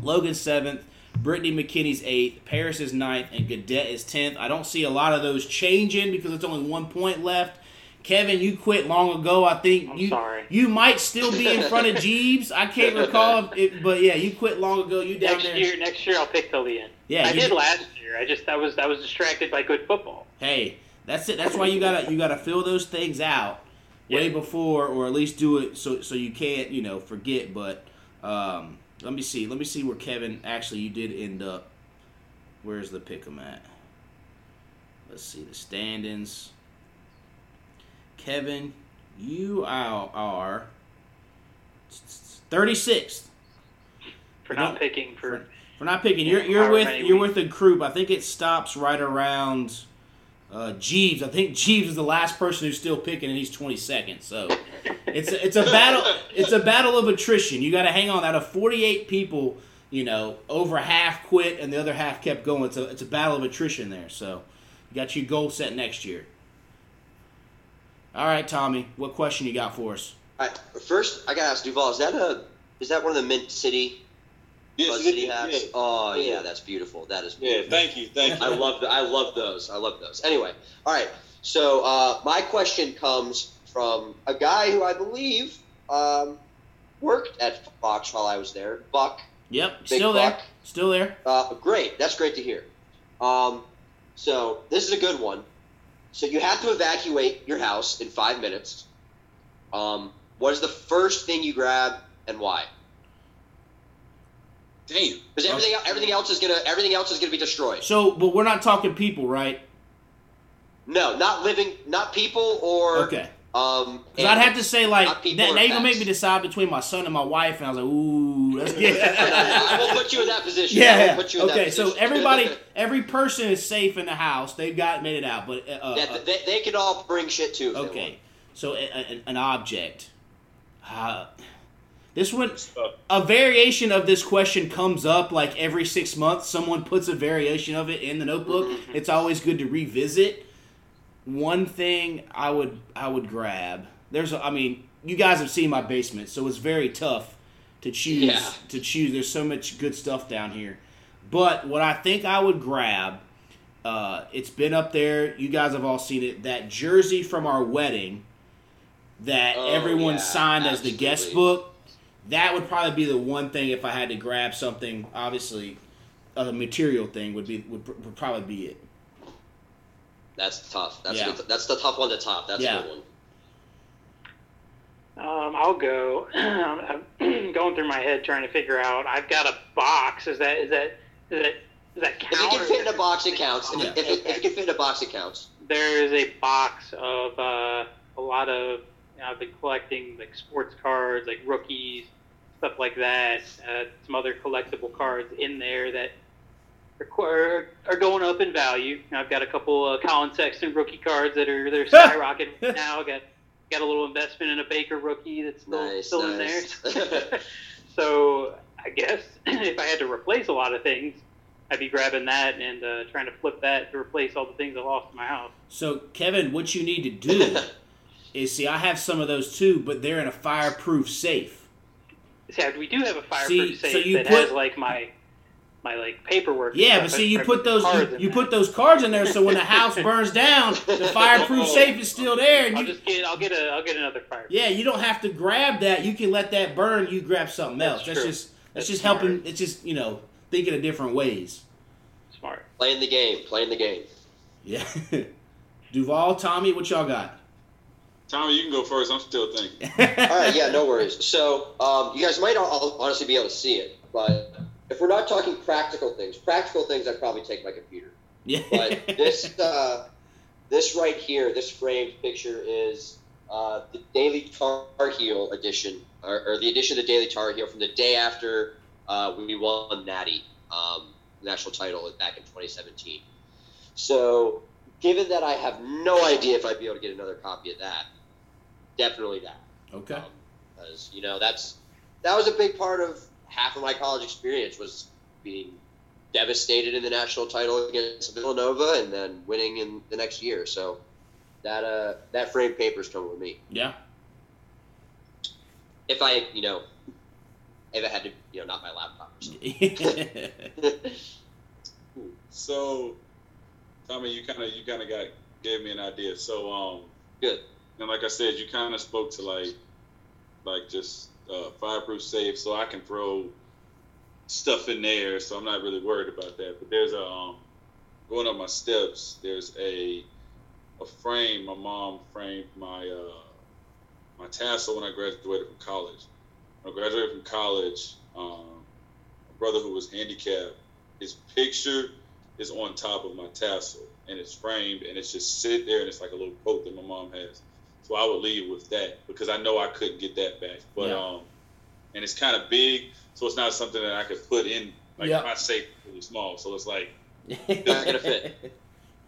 Speaker 2: Logan seventh, Brittany McKinney's eighth, Paris is ninth, and Gadet is tenth. I don't see a lot of those changing because it's only one point left. Kevin, you quit long ago. I think
Speaker 3: I'm
Speaker 2: you
Speaker 3: sorry.
Speaker 2: you might still be in front of Jeeves. I can't recall, if it, but yeah, you quit long ago. You down
Speaker 3: Next
Speaker 2: there.
Speaker 3: year, next year I'll pick till the end.
Speaker 2: Yeah,
Speaker 3: I
Speaker 2: you
Speaker 3: did- last year. I just that was I was distracted by good football.
Speaker 2: Hey, that's it. That's why you gotta you gotta fill those things out way before, or at least do it so so you can't you know forget. But um, let me see. Let me see where Kevin actually you did end up. Where's the pick pick'em at? Let's see the standings. Kevin, you are, are 36th.
Speaker 3: For not picking for
Speaker 2: We're not picking. You're you're with you're with the group. I think it stops right around uh, Jeeves. I think Jeeves is the last person who's still picking, and he's 22nd. So it's a, it's a battle. It's a battle of attrition. You got to hang on. Out of 48 people, you know, over half quit, and the other half kept going. It's a it's a battle of attrition there. So you got your goal set next year. All right, Tommy. What question you got for us?
Speaker 4: All right, first, I gotta ask Duvall. Is that a is that one of the Mint City
Speaker 5: Yes,
Speaker 4: Buzz City
Speaker 5: is,
Speaker 4: hats?
Speaker 5: yeah.
Speaker 4: Oh yeah.
Speaker 5: Yeah.
Speaker 4: that's beautiful. That is. Beautiful.
Speaker 5: Yeah, thank you, thank you.
Speaker 4: I love the, I love those. I love those. Anyway, all right. So uh, my question comes from a guy who I believe um, worked at Fox while I was there, Buck.
Speaker 2: Yep,
Speaker 4: Big
Speaker 2: still there. Still there.
Speaker 4: Uh, great. That's great to hear. Um, so this is a good one. So you have to evacuate your house in five minutes. Um, what is the first thing you grab and why?
Speaker 5: Damn.
Speaker 4: Because everything everything else is gonna everything else is gonna be destroyed.
Speaker 2: So, but we're not talking people, right?
Speaker 4: No, not living, not people or
Speaker 2: Okay.
Speaker 4: Um,
Speaker 2: Because I'd have to say like
Speaker 4: not people
Speaker 2: that.
Speaker 4: or
Speaker 2: They even make me decide between my son and my wife, and I was like, ooh, let's get.
Speaker 4: I will put you in that position. I
Speaker 2: Yeah.
Speaker 4: will put you in that
Speaker 2: Okay. So
Speaker 4: position.
Speaker 2: everybody, every person is safe in the house. They've got made it out, but uh,
Speaker 4: Yeah,
Speaker 2: uh,
Speaker 4: they, they can all bring shit too.
Speaker 2: okay. So a, a, an object. Uh, this one, a variation of this question comes up like every six months. Someone puts a variation of it in the notebook.
Speaker 4: Mm-hmm.
Speaker 2: It's always good to revisit. One thing I would I would grab. There's a, I mean, you guys have seen my basement, so it's very tough to choose
Speaker 4: Yeah.
Speaker 2: to choose. There's so much good stuff down here. But what I think I would grab, uh, it's been up there. You guys have all seen it. That jersey from our wedding that
Speaker 4: Oh,
Speaker 2: everyone
Speaker 4: yeah,
Speaker 2: signed as the guest book. That would probably be the one thing if I had to grab something. Obviously, a material thing would be would, would probably be it.
Speaker 4: That's tough. That's
Speaker 2: Yeah.
Speaker 4: good, that's the tough one to top. That's
Speaker 2: Yeah.
Speaker 4: a good one.
Speaker 3: Um, I'll go. I'm going through my head trying to figure out. I've got a box. Is that is that is that does that
Speaker 4: If it can fit in a box, it counts. If,
Speaker 2: Yeah.
Speaker 4: it, if, it, if it can fit in a box, it counts.
Speaker 3: there is a box of uh, a lot of you know, I've been collecting like sports cards, like rookies, stuff like that. Uh, some other collectible cards in there that are, are, are going up in value. You know, I've got a couple uh, Collin Sexton rookie cards that are they're skyrocketing now. Got got a little investment in a Baker rookie that's still
Speaker 4: Nice,
Speaker 3: still
Speaker 4: nice.
Speaker 3: in there. so I guess if I had to replace a lot of things. I'd be grabbing that and uh, trying to flip that to replace all the things I lost in my house.
Speaker 2: So, Kevin, what you need to do is see. I have some of those too, but they're in a fireproof safe.
Speaker 3: Yeah, we do have a fireproof
Speaker 2: See,
Speaker 3: safe
Speaker 2: so you
Speaker 3: that
Speaker 2: put-
Speaker 3: has like my my like paperwork.
Speaker 2: Yeah, but see, you put those
Speaker 3: cards
Speaker 2: you,
Speaker 3: in
Speaker 2: you put those cards in there, so when the house burns down, the fireproof oh. safe is still there, and
Speaker 3: I'll
Speaker 2: you
Speaker 3: just get I'll get a I'll get another fire.
Speaker 2: yeah, you don't have to grab that. You can let that burn. You grab something else.
Speaker 3: That's
Speaker 2: That's just that's,
Speaker 3: That's
Speaker 2: just
Speaker 3: smart.
Speaker 2: helping. It's just you know thinking of different ways.
Speaker 3: Smart.
Speaker 4: Playing the game. Playing the game.
Speaker 2: Yeah. Duvall, Tommy, what y'all got?
Speaker 5: Tommy, you can go first. I'm still thinking.
Speaker 4: All right, yeah, no worries. So, um, you guys might all honestly be able to see it, but if we're not talking practical things, practical things, I'd probably take my computer.
Speaker 2: Yeah.
Speaker 4: But this, uh, this right here, this framed picture is uh, the Daily Tar Heel edition, or, or the edition of the Daily Tar Heel from the day after uh, we won Natty, um, national title back in 2017. So, given that I have no idea if I'd be able to get another copy of that, definitely that.
Speaker 2: okay.
Speaker 4: Because you know that's that was a big part of half of my college experience was being devastated in the national title against Villanova and then winning in the next year. So that uh that framed paper's coming with me.
Speaker 2: Yeah.
Speaker 4: If I you know if I had to you know not my laptop or something.
Speaker 5: So, Tommy, you kind of you kind of got gave me an idea. So, um,
Speaker 4: Good.
Speaker 5: And like I said, you kind of spoke to like like just uh, fireproof safe, so I can throw stuff in there. So I'm not really worried about that. But there's a um, going up my steps. There's a a frame. My mom framed my uh, my tassel when I graduated from college. When I graduated from college, um, my brother who was handicapped, his picture is on top of my tassel and it's framed and it's just sit there and it's like a little quote that my mom has. So I would leave with that because I know I couldn't get that back. But
Speaker 2: Yeah.
Speaker 5: um, and it's kind of big, so it's not something that I could put in. Like
Speaker 2: Yeah.
Speaker 5: my safe really small, so it's like
Speaker 4: Not gonna fit.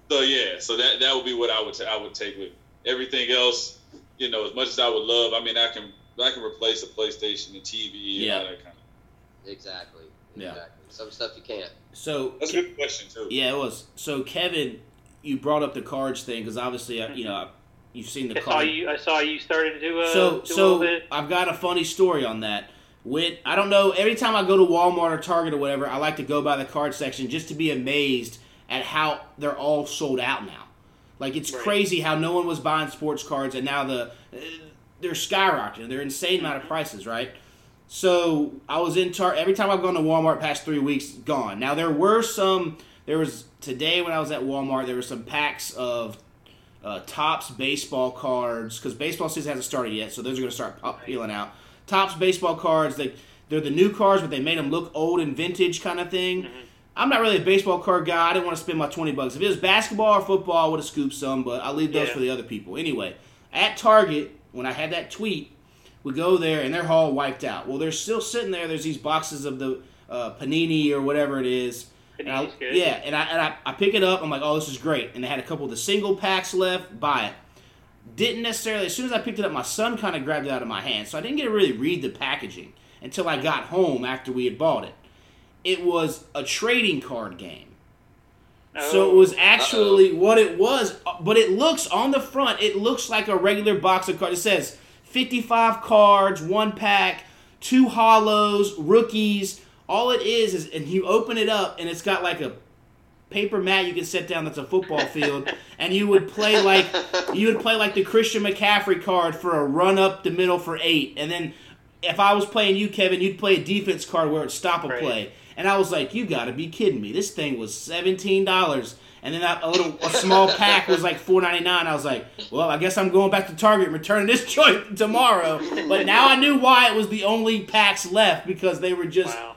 Speaker 5: so yeah. So that that would be what I would ta- I would take with everything else. You know, as much as I would love, I mean, I can I can replace a PlayStation and TV and
Speaker 2: Yeah.
Speaker 5: all that kind of.
Speaker 4: Exactly.
Speaker 2: Yeah.
Speaker 4: Exactly. Some stuff you can't.
Speaker 2: so
Speaker 5: That's a good question too.
Speaker 2: yeah, it was. So Kevin, you brought up the cards thing because obviously you know you've seen the
Speaker 3: I saw
Speaker 2: card.
Speaker 3: you. I saw you started to do a
Speaker 2: so
Speaker 3: do
Speaker 2: so. I've got a funny story on that. When I don't know, every time I go to Walmart or Target or whatever, I like to go by the card section just to be amazed at how they're all sold out now. Like it's
Speaker 3: Right.
Speaker 2: crazy how no one was buying sports cards and now the uh, they're skyrocketing. They're insane amount of prices, right? So I was in Tar. Every time I've gone to Walmart past three weeks, gone. Now there were some. There was today when I was at Walmart. There were some packs of uh, Topps baseball cards because baseball season hasn't started yet, so those are going to start peeling out. Topps baseball cards. They they're the new cards, but they made them look old and vintage kind of thing. I'm not really a baseball card guy. I didn't want to spend my twenty bucks. If it was basketball or football, I would have scooped some, but I'll leave those
Speaker 3: Yeah.
Speaker 2: for the other people. Anyway, at Target when I had that tweet, we go there and they're all wiped out. Well, they're still sitting there. There's these boxes of the uh, panini or whatever it is. And I,
Speaker 3: good.
Speaker 2: yeah, and I and I, I pick it up. I'm like, oh, this is great. And they had a couple of the single packs left. Buy it. Didn't necessarily. As soon as I picked it up, my son kind of grabbed it out of my hand, so I didn't get to really read the packaging until I got home after we had bought it. It was a trading card game. So it
Speaker 3: Oh,
Speaker 2: was actually what it was, but it looks on the front. It looks like a regular box of cards. It says 55 cards, one pack, two hollows, rookies. All it is is, and you open it up, and it's got like a paper mat you can set down that's a football field, and you would play like you would play like the Christian McCaffrey card for a run up the middle for eight, and then if I was playing you, Kevin, you'd play a defense card where it'd stop a
Speaker 3: Right.
Speaker 2: play. And I was like, you got to be kidding me! This thing was seventeen dollars, and then that, a little a small pack was like four ninety nine. I was like, well, I guess I'm going back to Target and returning this joint tomorrow. But now I knew why it was the only packs left because they were just
Speaker 3: wow.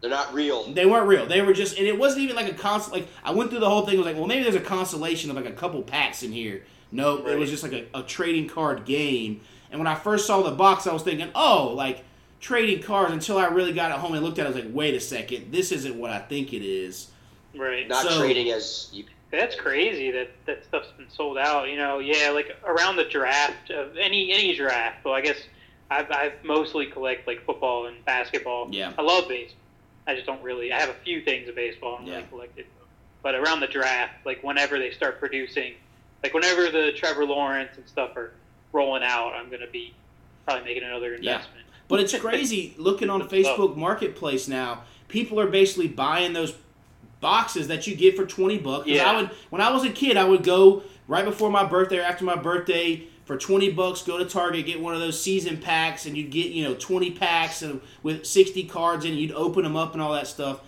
Speaker 4: They're not real.
Speaker 2: they weren't real. They were just, and it wasn't even like a const. Like I went through the whole thing. I was like, well, maybe there's a constellation of like a couple packs in here. Nope, it was just like a, a trading card game. And when I first saw the box, I was thinking, oh, like trading cards. Until I really got it home and looked at it, I was like, wait a second, this isn't what I think it is.
Speaker 3: Right.
Speaker 4: Not
Speaker 2: So-
Speaker 4: trading as you.
Speaker 3: That's crazy that that stuff's been sold out. You know, yeah, like around the draft of any any draft. Well, I guess I've, I've mostly collect like football and basketball.
Speaker 2: Yeah.
Speaker 3: I love baseball. I just don't really. I have a few things of baseball and
Speaker 2: Yeah.
Speaker 3: really collected. But around the draft, like whenever they start producing, like whenever the Trevor Lawrence and stuff are rolling out, I'm gonna be probably making another
Speaker 2: Yeah.
Speaker 3: investment.
Speaker 2: But it's crazy looking on Facebook Marketplace now. People are basically buying those boxes that you get for twenty bucks.
Speaker 3: Yeah.
Speaker 2: I would, when I was a kid, I would go right before my birthday or after my birthday for twenty bucks. Go to Target, get one of those season packs, and you'd get you know twenty packs and with sixty cards in. it. You'd open them up and all that stuff.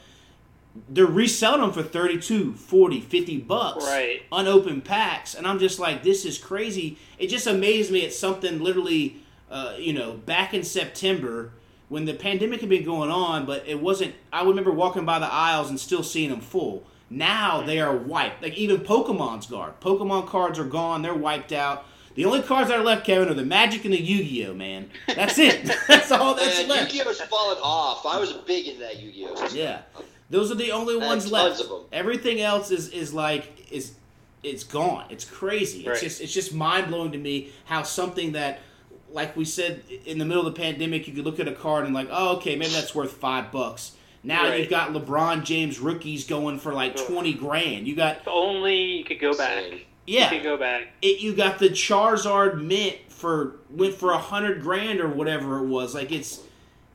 Speaker 2: They're reselling them for 32, 40, 50 bucks
Speaker 3: Right.
Speaker 2: unopened packs, and I'm just like, this is crazy. It just amazed me. It's something literally, uh, you know, back in September when the pandemic had been going on, but it wasn't. I remember walking by the aisles and still seeing them full. Now they are wiped. Like even Pokemon's guard. Pokemon cards are gone. They're wiped out. The only cards that are left, Kevin, are the Magic and the Yu-Gi-Oh. Man, that's it. that's all that's
Speaker 4: Man,
Speaker 2: left.
Speaker 4: Yu-Gi-Oh's fallen off. I was big into that Yu-Gi-Oh.
Speaker 2: Yeah, those are the only
Speaker 4: I had
Speaker 2: ones
Speaker 4: tons
Speaker 2: left.
Speaker 4: of 'em.
Speaker 2: Everything else is is like is it's gone. It's crazy. It's just it's just mind blowing to me how something that like we said in the middle of the pandemic, you could look at a card and like, oh, okay, maybe that's worth five bucks. Now
Speaker 3: Right.
Speaker 2: you've got LeBron James rookies going for like twenty grand. You got
Speaker 3: If only you could go back.
Speaker 4: Insane.
Speaker 3: You
Speaker 2: yeah,
Speaker 3: go back.
Speaker 2: it, you got the Charizard mint for went for a hundred grand or whatever it was. Like it's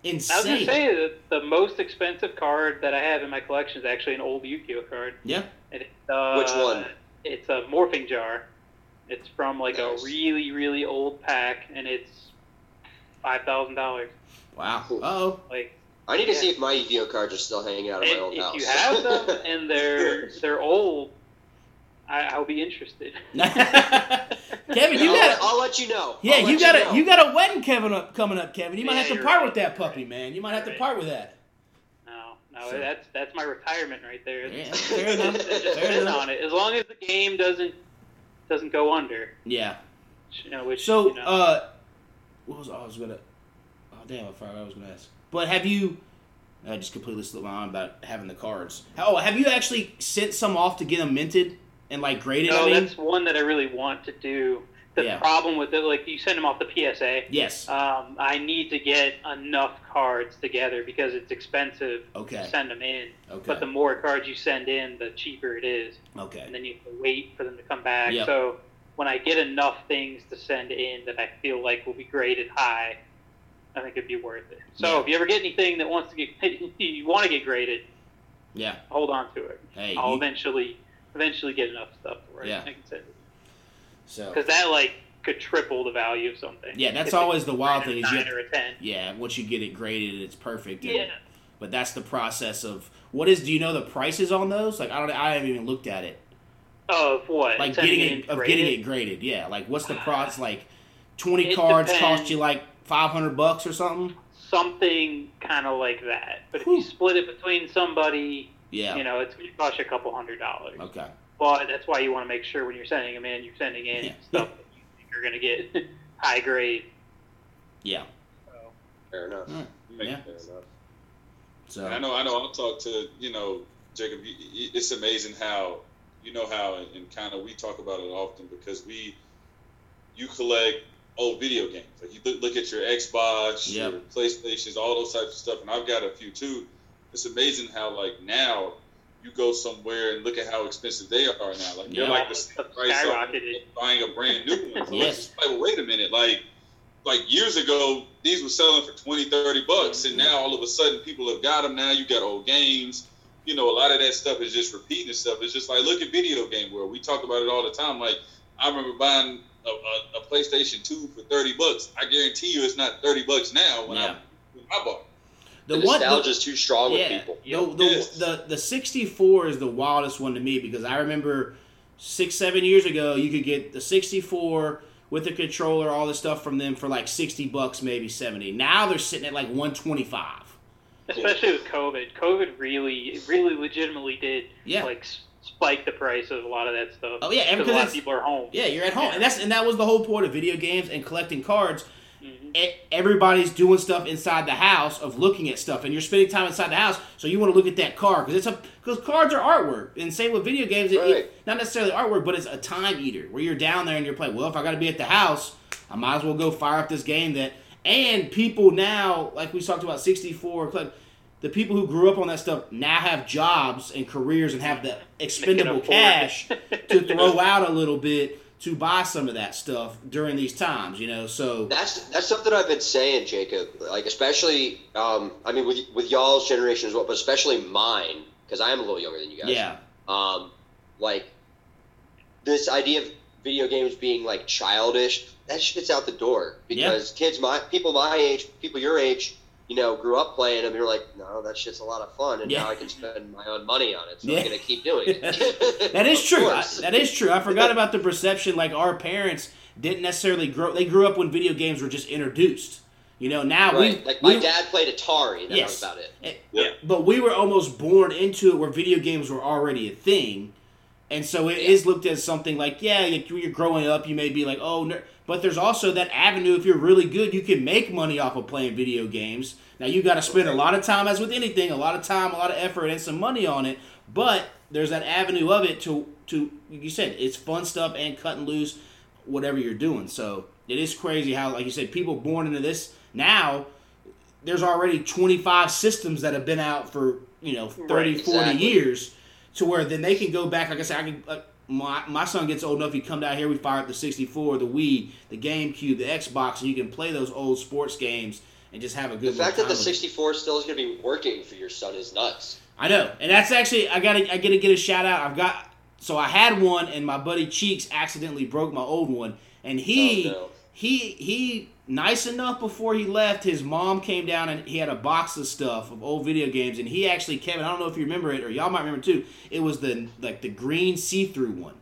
Speaker 2: insane.
Speaker 3: I was gonna say that the most expensive card that I have in my collection is actually an old Yu-Gi-Oh card.
Speaker 2: Yeah.
Speaker 3: And it's, uh,
Speaker 4: Which one?
Speaker 3: It's a morphing jar. It's from like
Speaker 4: Nice.
Speaker 3: a really really old pack, and it's five thousand dollars.
Speaker 2: Wow. Oh.
Speaker 3: Like,
Speaker 4: I need to
Speaker 3: Yeah.
Speaker 4: see if my Yu-Gi-Oh cards are still hanging out of my
Speaker 3: and
Speaker 4: old
Speaker 3: if
Speaker 4: house.
Speaker 3: you have them and they're they're old, I, I'll be interested.
Speaker 2: Kevin, you
Speaker 4: I'll,
Speaker 2: got
Speaker 4: I'll let you know.
Speaker 2: Yeah,
Speaker 4: I'll
Speaker 2: you
Speaker 4: let
Speaker 2: got
Speaker 4: know.
Speaker 2: a you got a wedding Kevin up coming up, Kevin. You might
Speaker 3: Yeah,
Speaker 2: have to part
Speaker 3: right.
Speaker 2: with that puppy,
Speaker 3: right.
Speaker 2: man. You might have to part with that.
Speaker 3: No, no,
Speaker 2: So-
Speaker 3: that's that's my retirement right there.
Speaker 2: Yeah, fair enough. Fair enough.
Speaker 3: on it as long as the game doesn't doesn't go under.
Speaker 2: Yeah.
Speaker 3: You know, which
Speaker 2: So,
Speaker 3: you know,
Speaker 2: uh, what was I was gonna? Oh damn, I forgot what I was gonna ask. But have you? I just completely slipped my mind about having the cards. Oh, have you actually sent some off to get them minted and like graded?
Speaker 3: no,
Speaker 2: I mean,
Speaker 3: that's one that I really want to do. The
Speaker 2: Yeah.
Speaker 3: problem with it, like you send them off the PSA.
Speaker 2: yes.
Speaker 3: Um, I need to get enough cards together because it's expensive
Speaker 2: Okay.
Speaker 3: to send them in.
Speaker 2: Okay.
Speaker 3: But the more cards you send in, the cheaper it is,
Speaker 2: Okay.
Speaker 3: and then you have to wait for them to come back.
Speaker 2: Yep.
Speaker 3: So when I get enough things to send in that I feel like will be graded high, I think it'd be worth it. So
Speaker 2: Yeah.
Speaker 3: if you ever get anything that wants to get you want to get graded,
Speaker 2: Yeah.
Speaker 3: hold on to it.
Speaker 2: Hey.
Speaker 3: I'll
Speaker 2: you-
Speaker 3: eventually eventually get enough stuff where
Speaker 2: Yeah.
Speaker 3: I can send it
Speaker 2: so.
Speaker 3: because that like could triple the value of something.
Speaker 2: Yeah, that's
Speaker 3: If
Speaker 2: always the wild thing is you
Speaker 3: nine
Speaker 2: have-
Speaker 3: or a ten.
Speaker 2: Yeah, once you get it graded, it's perfect. and-
Speaker 3: Yeah.
Speaker 2: But that's the process of what is? Do you know the prices on those? Like I don't. I haven't even looked at it.
Speaker 3: Of what?
Speaker 2: Like getting it of
Speaker 3: graded?
Speaker 2: getting it graded. Yeah. Like what's the ah. process? Like twenty
Speaker 3: It
Speaker 2: cards
Speaker 3: depends.
Speaker 2: cost you like five hundred bucks or something.
Speaker 3: something kind of like that. But if you split it between somebody,
Speaker 2: Yeah.
Speaker 3: you know, it's going to cost you a couple hundred dollars.
Speaker 2: Okay.
Speaker 3: But that's why you want to make sure when you're sending them in, you're sending in
Speaker 2: Yeah.
Speaker 3: stuff that you think you're going to get high grade.
Speaker 2: Yeah.
Speaker 4: Fair enough.
Speaker 2: Mm. Yeah.
Speaker 4: Fair enough.
Speaker 2: So
Speaker 5: I know, I know. I'll talk to you know, Jacob. y- y- It's amazing how you know how, and, and kind of we talk about it often because we, you collect old video games. Like you look, look at your Xbox,
Speaker 2: Yep.
Speaker 5: your PlayStations, all those types of stuff, and I've got a few too. It's amazing how like now you go somewhere and look at how expensive they are now. Like they're
Speaker 2: Yeah.
Speaker 5: like the same
Speaker 3: Stuff
Speaker 5: price of
Speaker 3: skyrocketed.
Speaker 5: buying a brand new one. So
Speaker 2: Yes.
Speaker 5: like, well, wait a minute, like like years ago, these were selling for 20, 30 bucks, and now all of a sudden people have got them. Now you got old games. You know, a lot of that stuff is just repeating itself. It's just like look at video game world. We talk about it all the time. Like I remember buying a, a, a PlayStation Two for thirty bucks. I guarantee you, it's not thirty bucks now when
Speaker 2: Yeah.
Speaker 5: I when I bought. it.
Speaker 4: The,
Speaker 2: the one the-
Speaker 4: nostalgia's too strong with
Speaker 2: yeah,
Speaker 4: people.
Speaker 2: the, the,
Speaker 5: Yes.
Speaker 2: the the 64 is the wildest one to me because I remember six seven years ago you could get the 64 with the controller all this stuff from them for like 60 bucks maybe 70 now they're sitting at like 125
Speaker 3: Especially with COVID. COVID really, really legitimately did
Speaker 2: Yeah.
Speaker 3: like spike the price of a lot of that stuff.
Speaker 2: Oh, yeah, and
Speaker 3: because a lot of people are home.
Speaker 2: yeah you're at home and that's and that was the whole point of video games and collecting cards
Speaker 3: Mhm.
Speaker 2: e- everybody's doing stuff inside the house of looking at stuff and you're spending time inside the house so you want to look at that card because it's a because cards are artwork and same with video games it- it- not necessarily artwork but it's a time eater where you're down there and you're playing well if i got to be at the house i might as well go fire up this game that and people now like we talked about 64 club the people who grew up on that stuff now have jobs and careers and have the expendable cash to throw out a little bit to buy some of that stuff during these times you know so
Speaker 4: That's that's something I've been saying, Jacob. Like especially, um, I mean, with with y'all's generation as well, but especially mine because I am a little younger than you guys.
Speaker 2: yeah
Speaker 4: Um, like this idea of video games being like childish, that shit's out the door because kids my people my age, people your age, you know, grew up playing them. You're like, no, that shit's a lot of fun, and
Speaker 2: Yeah.
Speaker 4: now I can spend my own money on it, so
Speaker 2: Yeah.
Speaker 4: I'm gonna keep doing it.
Speaker 2: That is true. I, that is true. I forgot about the perception. Like our parents didn't necessarily grow. They grew up when video games were just introduced. You know, now
Speaker 4: right.
Speaker 2: we
Speaker 4: like my
Speaker 2: we-
Speaker 4: dad played Atari. That
Speaker 2: Yes.
Speaker 4: was about it.
Speaker 2: eh,
Speaker 5: Yeah.
Speaker 2: But we were almost born into it where video games were already a thing, and so it is
Speaker 4: Yeah.
Speaker 2: looked at as something like, yeah, like, when you're growing up, you may be like, oh, ner-. but there's also that avenue. If you're really good, you can make money off of playing video games. Now you got to spend a lot of time, as with anything, a lot of time, a lot of effort, and some money on it. But there's that avenue of it to to you said it's fun stuff and cutting loose, whatever you're doing. So it is crazy how, like you said, people born into this now there's already 25 systems that have been out for you know 30
Speaker 3: Right,
Speaker 2: 40 years to where then they can go back like i said i can uh, my, my son gets old enough he come down here we fire up the 64 the wii the gamecube the xbox and you can play those old sports games and just have a good.
Speaker 4: Time.
Speaker 2: The fact
Speaker 4: that the
Speaker 2: time with it.
Speaker 4: 64 still is going to be working for your son is nuts.
Speaker 2: I know, and that's actually I gotta I gotta get a shout out. I've got so I had one, and my buddy Cheeks accidentally broke my old one, and he
Speaker 4: Oh, no.
Speaker 2: he he nice enough before he left. His mom came down and he had a box of stuff of old video games, and he actually Kevin I don't know if you remember it or y'all might remember too. It was the like the green see through one,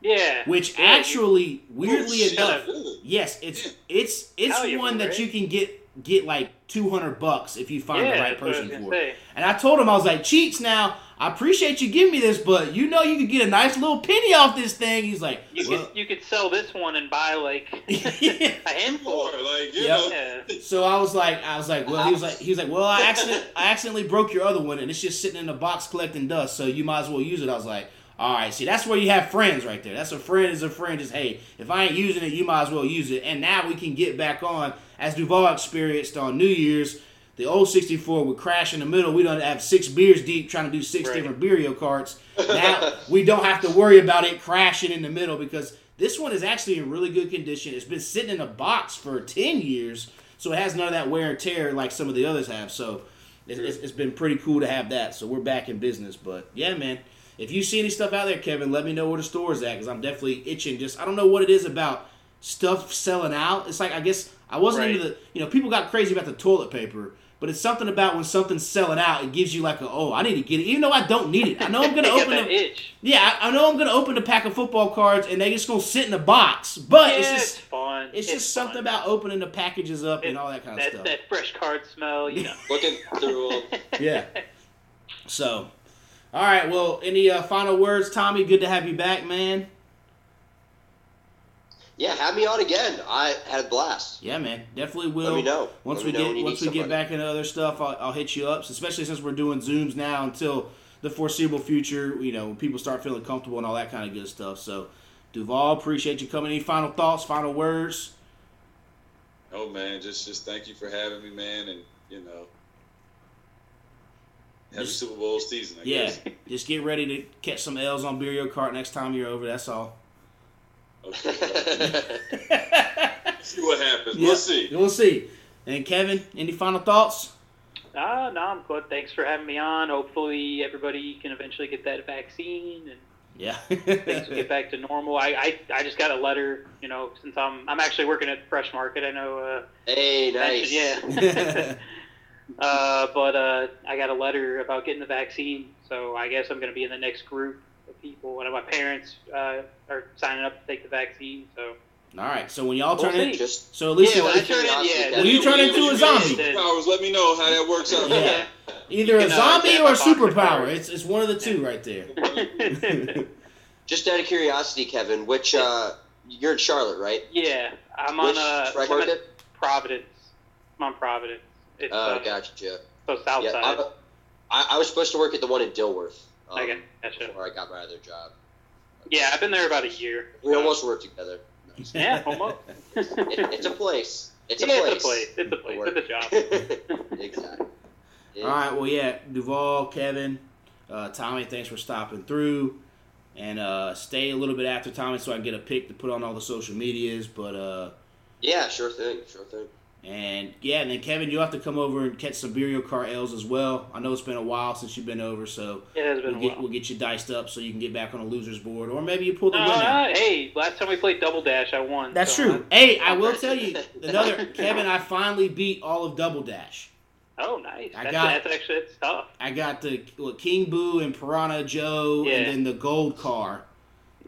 Speaker 3: Yeah.
Speaker 2: which
Speaker 3: Yeah,
Speaker 2: actually weirdly
Speaker 5: Oh,
Speaker 2: enough. Yes, it's
Speaker 5: Yeah.
Speaker 2: it's it's
Speaker 3: Hell, you
Speaker 2: one that
Speaker 3: right.
Speaker 2: you can get get like two hundred bucks if you find
Speaker 3: yeah,
Speaker 2: the right
Speaker 3: that's what I was
Speaker 2: person for. it. And I told him I was like, Cheats, now I appreciate you giving me this, but you know you could get a nice little penny off this thing. He's like,
Speaker 3: You
Speaker 2: well,
Speaker 3: could you could sell this one and buy like
Speaker 2: Yeah.
Speaker 3: a handful.
Speaker 5: More like you
Speaker 2: Yep.
Speaker 5: know.
Speaker 3: Yeah.
Speaker 2: so I was like, I was like, well, he was like, he was like, well, I accident, I accidentally broke your other one, and it's just sitting in a box collecting dust, so you might as well use it. I was like, all right, see, that's where you have friends right there. That's a friend is a friend. Is hey, if I ain't using it, you might as well use it. And now we can get back on as Duvall experienced on New Year's. The old 64 would crash in the middle. We don't have six beers deep trying to do six
Speaker 3: Right.
Speaker 2: different Beerio Karts. Now we don't have to worry about it crashing in the middle because this one is actually in really good condition. It's been sitting in a box for 10 years, so it has none of that wear and tear like some of the others have. So it, it's, it's been pretty cool to have that. So we're back in business. But yeah, man, if you see any stuff out there, Kevin, let me know where the store is at because I'm definitely itching. Just I don't know what it is about stuff selling out. It's like I guess I wasn't into the you know people got crazy about the toilet paper. But it's something about when something's selling out, it gives you like a oh I need to get it, even though I don't need it. I know I'm gonna open
Speaker 3: that
Speaker 2: it.
Speaker 3: itch.
Speaker 2: Yeah, I, I know I'm gonna open a pack of football cards and they just gonna sit in a box. But
Speaker 3: Yeah,
Speaker 2: it's
Speaker 3: it's,
Speaker 2: just
Speaker 3: fun.
Speaker 2: it's just something about opening the packages up and all that kind of stuff.
Speaker 3: that fresh card smell. You know.
Speaker 4: Looking through them.
Speaker 2: Yeah. So, all right. Well, any uh, final words, Tommy? Good to have you back, man.
Speaker 4: Yeah, have me on again. I had a blast.
Speaker 2: Yeah, man, definitely will.
Speaker 4: Let me know.
Speaker 2: Once
Speaker 4: Let
Speaker 2: we
Speaker 4: know
Speaker 2: get once
Speaker 4: need
Speaker 2: we get back into other stuff, I'll, I'll hit you up. Especially since we're doing zooms now until the foreseeable future. You know, when people start feeling comfortable and all that kind of good stuff. So, Duvall, appreciate you coming. Any final thoughts? Final words?
Speaker 5: Oh man, just just thank you for having me, man, and you know, happy
Speaker 2: Just-
Speaker 5: Super Bowl season. I
Speaker 2: Yeah,
Speaker 5: guess.
Speaker 2: just get ready to catch some L's on Beerio Kart next time you're over. That's all.
Speaker 5: Okay. see what happens.
Speaker 2: Yeah,
Speaker 5: We'll see.
Speaker 2: We'll see. And Kevin, any final thoughts?
Speaker 3: Ah, no, I'm good. Thanks for having me on. Hopefully, everybody can eventually get that vaccine and
Speaker 2: Yeah.
Speaker 3: things will get back to normal. I, I, I just got a letter, you know, since I'm I'm actually working at Fresh Market. I know. Uh,
Speaker 4: hey, nice.
Speaker 3: Yeah. uh, but uh, I got a letter about getting the vaccine, so I guess I'm going to be in the next group of people. One of my parents uh, are signing up to take the vaccine, so
Speaker 2: all right. So when y'all
Speaker 3: We'll
Speaker 2: turn in.
Speaker 4: Just
Speaker 2: so at least
Speaker 3: Yeah, when I turn in, yeah,
Speaker 2: When you turn into a zombie.
Speaker 5: Powers, let me know how that works out.
Speaker 2: Yeah. either a
Speaker 3: uh,
Speaker 2: zombie or a superpower. It's it's one of the two right there.
Speaker 4: just out of curiosity, Kevin, which uh, you're in Charlotte, right?
Speaker 3: yeah, I'm
Speaker 4: Which
Speaker 3: on uh,
Speaker 4: Fresh
Speaker 3: I'm? Providence. I'm on Providence. It's
Speaker 4: Oh,
Speaker 3: uh,
Speaker 4: gotcha.
Speaker 3: so south
Speaker 4: Yeah,
Speaker 3: side.
Speaker 4: I, I, I was supposed to work at the one in Dilworth. Um,
Speaker 3: I got- gotcha.
Speaker 4: Before I got my other job.
Speaker 3: Yeah, I've been there about a year.
Speaker 4: We almost worked together.
Speaker 3: Yeah, almost.
Speaker 4: It, it's a place. It's a place.
Speaker 3: it's a place. It's a place.
Speaker 4: Work.
Speaker 3: It's a job.
Speaker 4: exactly.
Speaker 2: All right. Well, yeah. Duvall, Kevin, uh, Tommy, thanks for stopping through. And uh, stay a little bit after Tommy so I can get a pic to put on all the social medias. But uh,
Speaker 4: Yeah, sure thing. Sure thing.
Speaker 2: And yeah, and then Kevin, you'll have to come over and catch some Beerio Car L's as well. I know it's been a while since you've been over, so
Speaker 3: It has been
Speaker 2: we'll
Speaker 3: a
Speaker 2: get
Speaker 3: while.
Speaker 2: we'll get you diced up so you can get back on a losers board, or maybe you pull the
Speaker 3: No,
Speaker 2: win out.
Speaker 3: hey, last time we played Double Dash, I won.
Speaker 2: That's
Speaker 3: so
Speaker 2: true. Hey, I will tell you another Kevin. I finally beat all of Double Dash.
Speaker 3: Oh, nice.
Speaker 2: I
Speaker 3: That's,
Speaker 2: got-
Speaker 3: that's actually it's tough.
Speaker 2: I got the what, King Boo and Piranha Joe,
Speaker 3: Yeah.
Speaker 2: and then the gold car.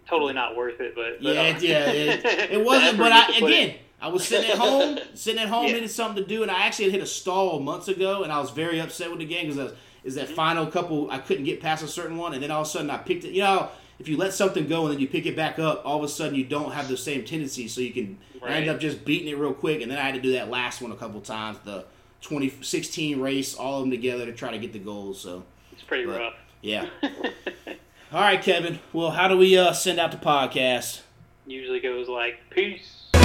Speaker 3: Totally not worth it, but, but
Speaker 2: Yeah,
Speaker 3: uh,
Speaker 2: it, yeah, it, it wasn't. But I
Speaker 3: you put
Speaker 2: again, I was sitting at home, sitting at home,
Speaker 3: Yeah.
Speaker 2: needed something to do, and I actually had hit a stall months ago, and I was very upset with the game because is that
Speaker 3: Mm-hmm.
Speaker 2: final couple I couldn't get past a certain one, and then all of a sudden I picked it. You know, if you let something go and then you pick it back up, all of a sudden you don't have the same tendency, so you can
Speaker 3: Right.
Speaker 2: end up just beating it real quick. And then I had to do that last one a couple times, the 2016 race, all of them together to try to get the goals. So
Speaker 3: it's pretty
Speaker 2: But-
Speaker 3: rough.
Speaker 2: yeah. All right, Kevin. Well, how do we uh, send out the podcast?
Speaker 3: Usually goes like peace.